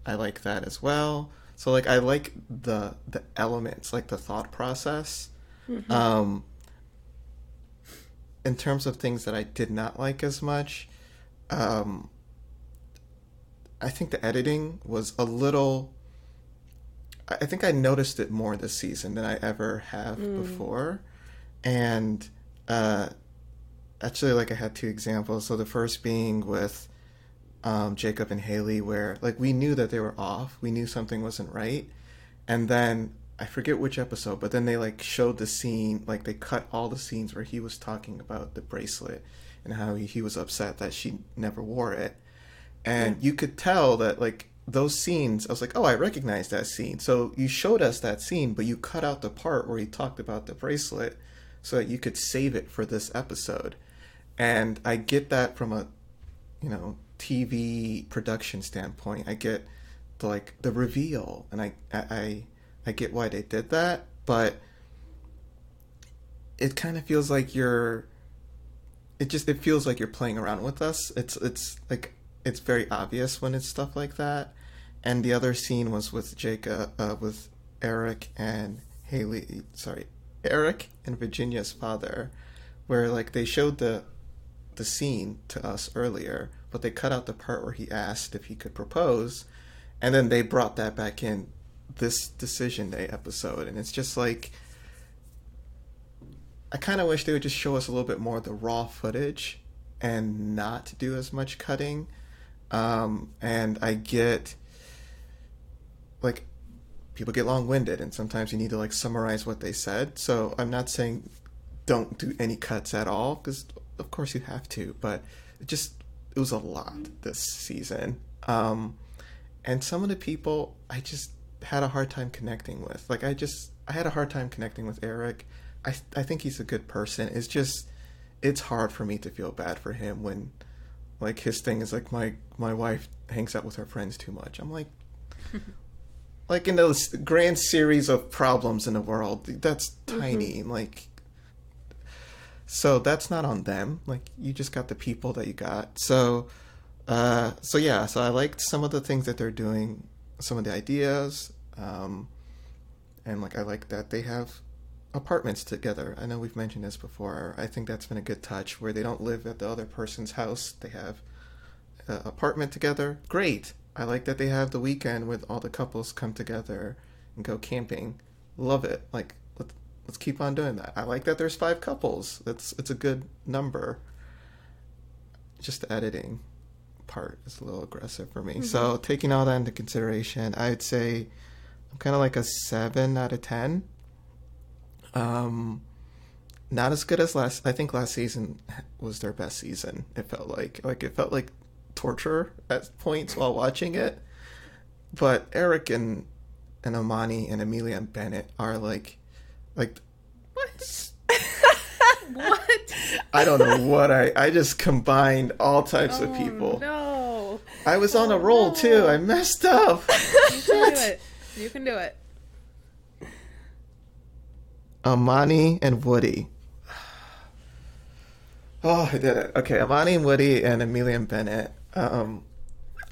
I like that as well. So like I like the the elements, like the thought process. Mm-hmm. Um, in terms of things that I did not like as much, um, I think the editing was a little. I think I noticed it more this season than I ever have mm. before, and uh, actually, like I had two examples. So the first being with um, Jacob and Haley, where like we knew that they were off, we knew something wasn't right, and then I forget which episode, but then they like showed the scene, like they cut all the scenes where he was talking about the bracelet and how he, he was upset that she never wore it and you could tell that like those scenes i was like oh i recognize that scene. So you showed us that scene but you cut out the part where he talked about the bracelet so that you could save it for this episode. And i get that from a you know tv production standpoint. I get the like the reveal and i i i get why they did that but it kind of feels like you're it just it feels like you're playing around with us. It's it's like it's very obvious when it's stuff like that. And the other scene was with Jacob, uh, with Erik and Haley. Sorry, Erik and Virginia's father, where like they showed the the scene to us earlier, but they cut out the part where he asked if he could propose, and then they brought that back in this decision day episode, and it's just like. I kind of wish they would just show us a little bit more of the raw footage and not do as much cutting um, and I get like people get long-winded and sometimes you need to like summarize what they said. So i'm not saying don't do any cuts at all because of course you have to but it just it was a lot this season. Um, and some of the people i just had a hard time connecting with. Like i just i had a hard time connecting with erik. I i think he's a good person. It's just it's hard for me to feel bad for him when like his thing is like my my wife hangs out with her friends too much. I'm like, like in those grand series of problems in the world, that's tiny. Mm-hmm. Like, so that's not on them. Like you just got the people that you got. So, uh, so yeah. So I liked some of the things that they're doing, some of the ideas, um, and like I like that they have apartments together. I know we've mentioned this before. I think that's been a good touch where they don't live at the other person's house. They have an apartment together. Great. I like that they have the weekend with all the couples come together and go camping. Love it. Like let's let's keep on doing that. I like that there's five couples. That's it's a good number. Just the editing part is a little aggressive for me. Mm-hmm. So taking all that into consideration, I'd say I'm kind of like a seven out of ten um, not as good as last. I think last season was their best season. It felt like like it felt like torture at points while watching it. But Erik and and Amani and Amelia and Bennett are like like What? what? I don't know what I I just combined all types of people. No. I was on a roll too. I messed up. You can do it. You can do it. Amani and Woody. Oh, I did it. Okay, Amani and Woody and Amelia and Bennett. Um,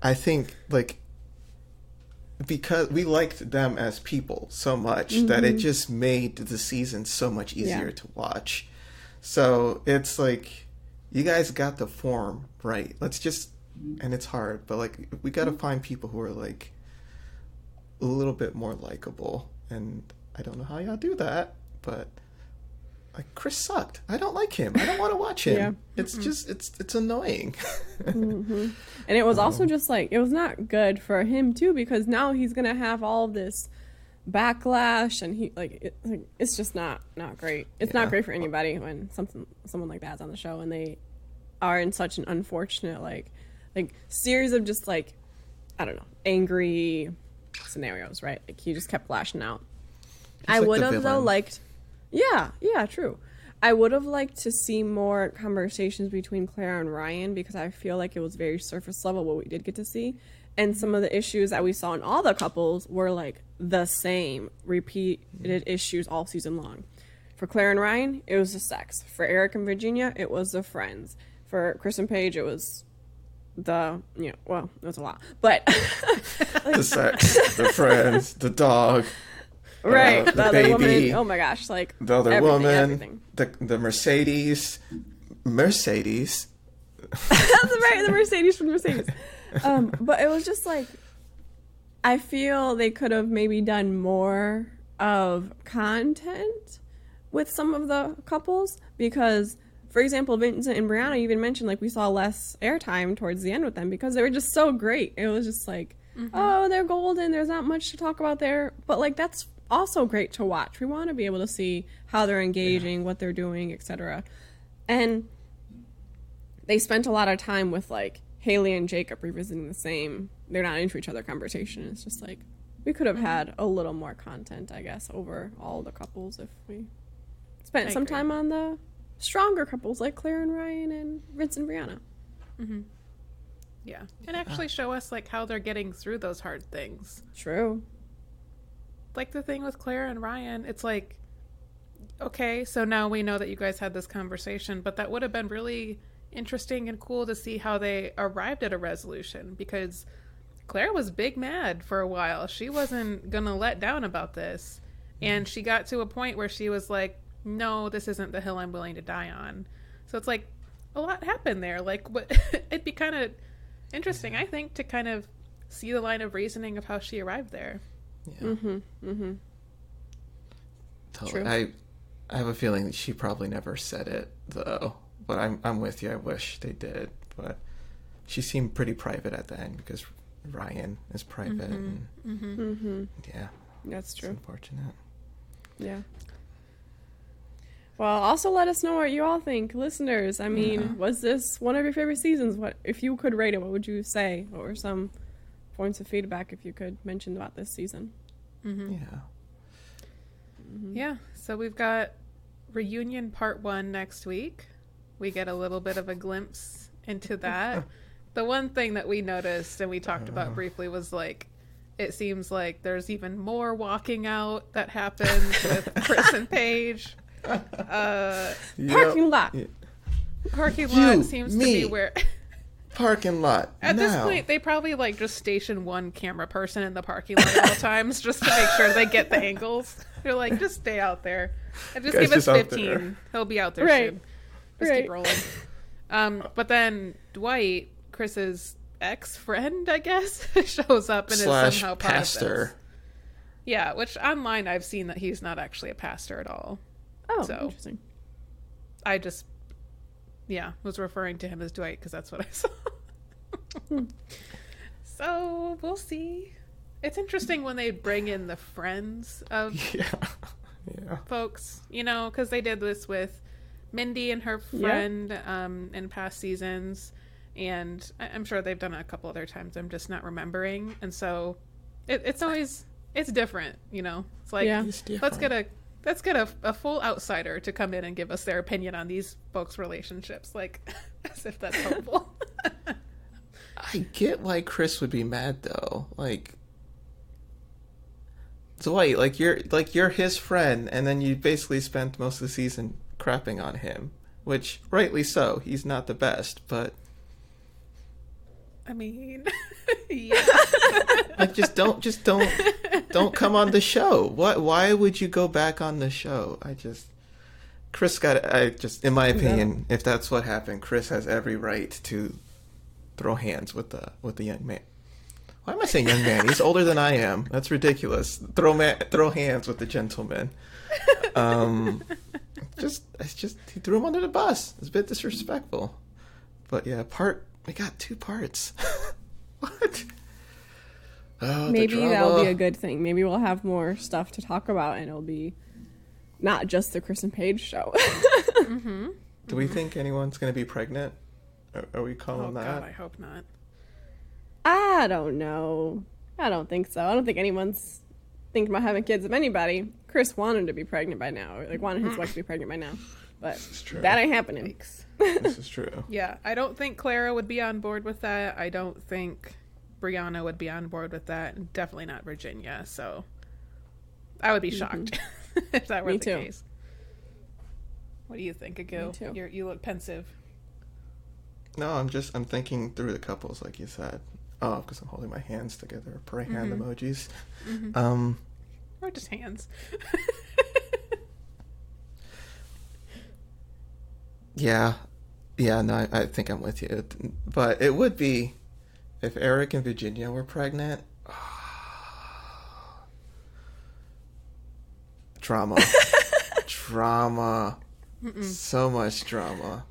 I think like because we liked them as people so much that it just made the season so much easier Yeah. to watch. So it's like you guys got the form right. Let's just and it's hard, but like we got to find people who are like a little bit more likable and I don't know how y'all do that, but like Chris sucked. I don't like him. I don't want to watch him. Yeah. It's just it's it's annoying. Mm-hmm. And it was also um, just like it was not good for him too because now he's gonna have all this backlash and he like, it, like it's just not not great. It's Yeah. not great for anybody when something someone like that's on the show and they are in such an unfortunate like like series of just like I don't know angry scenarios, right? Like he just kept lashing out. I like would have though liked yeah, yeah, true. I would have liked to see more conversations between Claire and Ryan because I feel like it was very surface level what we did get to see. And some of the issues that we saw in all the couples were like the same, repeated mm-hmm. issues all season long. For Claire and Ryan, it was the sex. For Erik and Virginia, it was the friends. For Chris and Paige, it was the, you know, well, it was a lot. But, the sex, the friends, the dog, right, the the, other woman, baby, oh my gosh, like, the other everything, woman, everything. the the Mercedes, Mercedes. That's right, the Mercedes from Mercedes. Um, but it was just like I feel they could have maybe done more of content with some of the couples because for example Vincent and Briana even mentioned like we saw less airtime towards the end with them because they were just so great. It was just like, oh, they're golden, there's not much to talk about there. But like that's also great to watch. We want to be able to see how they're engaging, what they're doing, etc. And they spent a lot of time with like Haley and Jacob revisiting the same they're not into each other conversation. It's just like we could have mm-hmm. had a little more content, I guess, over all the couples if we spent I some agree. time on the stronger couples like Claire and Ryan and Vince and Briana. Mm-hmm. Yeah. And actually show us like how they're getting through those hard things. True. Like the thing with Claire and Ryan, it's like okay, so now we know that you guys had this conversation, but that would have been really interesting and cool to see how they arrived at a resolution because Claire was big mad for a while. She wasn't going to let down about this. And she got to a point where she was like, "No, this isn't the hill I'm willing to die on." So it's like a lot happened there. Like what it'd be kind of interesting, I think, to kind of see the line of reasoning of how she arrived there. Yeah. Mm-hmm. Mm-hmm. Totally. True. I I have a feeling that she probably never said it though. But I'm I'm with you. I wish they did. But she seemed pretty private at the end because Ryan is private. And, Mm-hmm. yeah, That's it's true. unfortunate. Yeah. Well, also let us know what you all think, listeners. I mean, Yeah. was this one of your favorite seasons? What if you could rate it? What would you say? What were some points of feedback if you could mention about this season? Mm-hmm. Yeah. Yeah, so we've got reunion part one next week. We get a little bit of a glimpse into that. the one thing that we noticed and we talked about briefly was like, it seems like there's even more walking out that happens with Chris and Paige. Uh, Parking lot. Yeah. parking You, lot seems to be where. Parking lot. At this point, they probably like just station one camera person in the parking lot at all times just to make sure they get the angles. They're like, just stay out there and just Guy's give us just out 15. He'll be out there Right. soon. Just Right. keep rolling. Um, but then Dwight, Chris's ex friend, I guess, shows up and slash is somehow part pastor. this. Yeah, which online I've seen that he's not actually a pastor at all. Oh, So. interesting. I just, yeah, was referring to him as Dwight because that's what I saw. so we'll see. It's interesting when they bring in the friends of Yeah. Yeah. folks, you know, because they did this with Mindy and her Yeah. friend um, in past seasons. and I- I'm sure they've done it a couple other times. I'm just not remembering, and so it, it's always it's different, you know. It's like Yeah. It's let's get a let's get a, a full outsider to come in and give us their opinion on these folks' relationships, like as if that's helpful. I get why Chris would be mad though. Like Dwight, like you're like you're his friend, and then you basically spent most of the season crapping on him, which rightly so. He's not the best, but I mean, yeah. like just don't just don't don't come on the show. What? Why would you go back on the show? I just Chris got. I just, in my opinion, if that's what happened, Chris has every right to throw hands with the with the young man. Why am I saying young man? He's older than I am. That's ridiculous. Throw ma- throw hands with the gentleman. Um, just it's just he threw him under the bus. It's a bit disrespectful. But yeah, part we got two parts. what? Oh, Maybe that'll be a good thing. Maybe we'll have more stuff to talk about, and it'll be not just the Chris and Paige show. Do we think anyone's going to be pregnant? Are, are we calling oh that? god, I hope not. I don't know. I don't think so. I don't think anyone's thinking about having kids of anybody. Chris wanted to be pregnant by now, or like wanted his wife to be pregnant by now, but that ain't happening. Yikes. This is true. Yeah, I don't think Clara would be on board with that. I don't think Briana would be on board with that. and Definitely not Virginia. So I would be mm-hmm. shocked if that were Me the too. case. What do you think, Agu? Me too. You're, you look pensive. No, I'm just I'm thinking through the couples, like you said. Oh, because I'm holding my hands together. Pray hand mm-hmm. emojis. Mm-hmm. Um, Or just hands. yeah, yeah. No, I, I think I'm with you. But it would be if Erik and Virginia were pregnant. drama, drama, so much drama.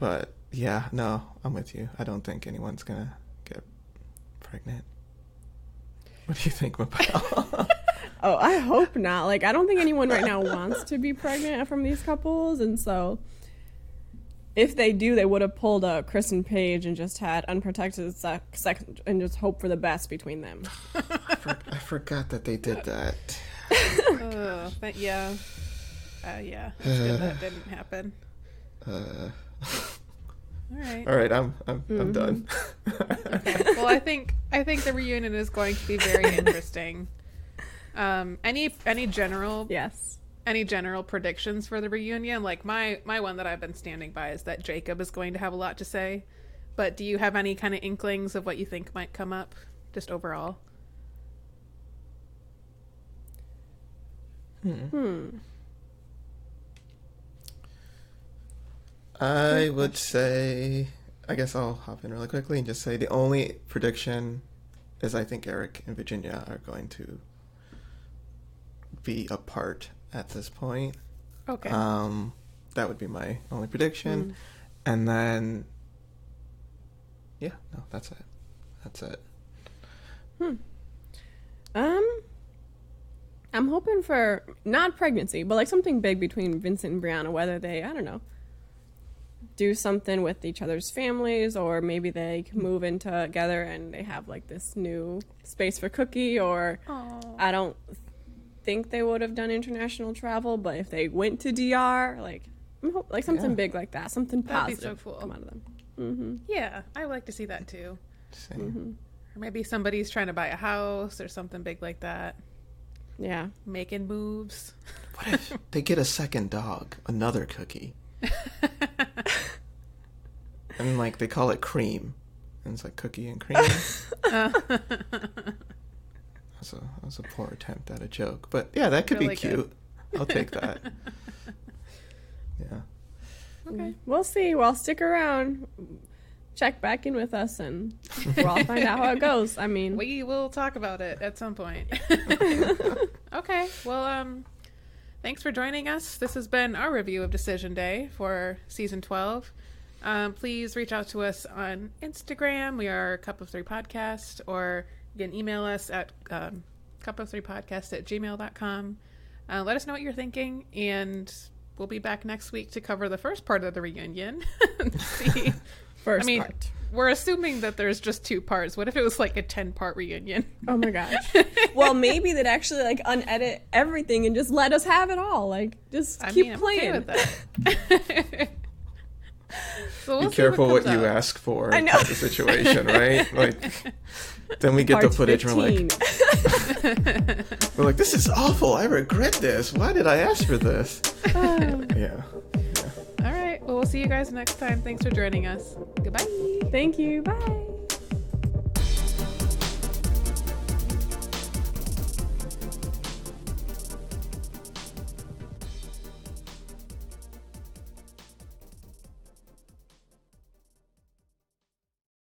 But yeah, no, I'm with you. I don't think anyone's gonna get pregnant. What do you think, Mabel? Oh, I hope not. Like, I don't think anyone right now wants to be pregnant from these couples, and so if they do, they would have pulled a Chris and Paige and just had unprotected sex, sex and just hope for the best between them. I, for- I forgot that they did that. Ugh, but yeah. Uh, yeah. It's good that didn't happen. Uh, All right. all right, I'm I'm I'm done. well, I think I think the reunion is going to be very interesting. Um, any any general Yes. Any general predictions for the reunion? Like my my one that I've been standing by is that Jacob is going to have a lot to say. But do you have any kind of inklings of what you think might come up, just overall? Hmm. I would say, I guess I'll hop in really quickly and just say the only prediction is I think Erik and Virginia are going to be apart at this point. Okay. Um, that would be my only prediction, and then, yeah, no, that's it. That's it. Hmm. Um, I'm hoping for not pregnancy, but like something big between Vincent and Briana. Whether they, I don't know, do something with each other's families, or maybe they can move in together and they have like this new space for Cookie. Or I don't think they would have done international travel, but if they went to DR, like like something Yeah. big like that, something That'd be so positive cool. come out of them. Mm-hmm. yeah, I would like to see that too. Same. Or maybe somebody's trying to buy a house or something big like that, Yeah. making moves. What if they get a second dog, another cookie, and like they call it cream, and it's like cookie and cream. That's a that's a poor attempt at a joke, but yeah, that could Really be good. cute. I'll take that. yeah. Okay. We'll see. Well, stick around. Check back in with us and we'll all find out how it goes. I mean, We will talk about it at some point. okay. Well, um, thanks for joining us. This has been our review of Decision Day for season 12. Um, please reach out to us on Instagram. We are Cup of Three Podcast, or you can email us at um, cup of three podcast at gmail.com. Uh, let us know what you're thinking, and we'll be back next week to cover the first part of the reunion see First I mean, part. we're assuming that there's just two parts. What if it was like a 10 part reunion? Oh my gosh. well, maybe they'd actually like unedit everything and just let us have it all. Like, just I keep mean, I'm playing. okay with that. so we'll Be careful what, comes you out. ask for I know. type situation, right? Like, then we get the Part footage and we're like, we're like, this is awful. I regret this. Why did I ask for this? yeah. All right. Well, we'll see you guys next time. Thanks for joining us. Goodbye. Thank you. Bye.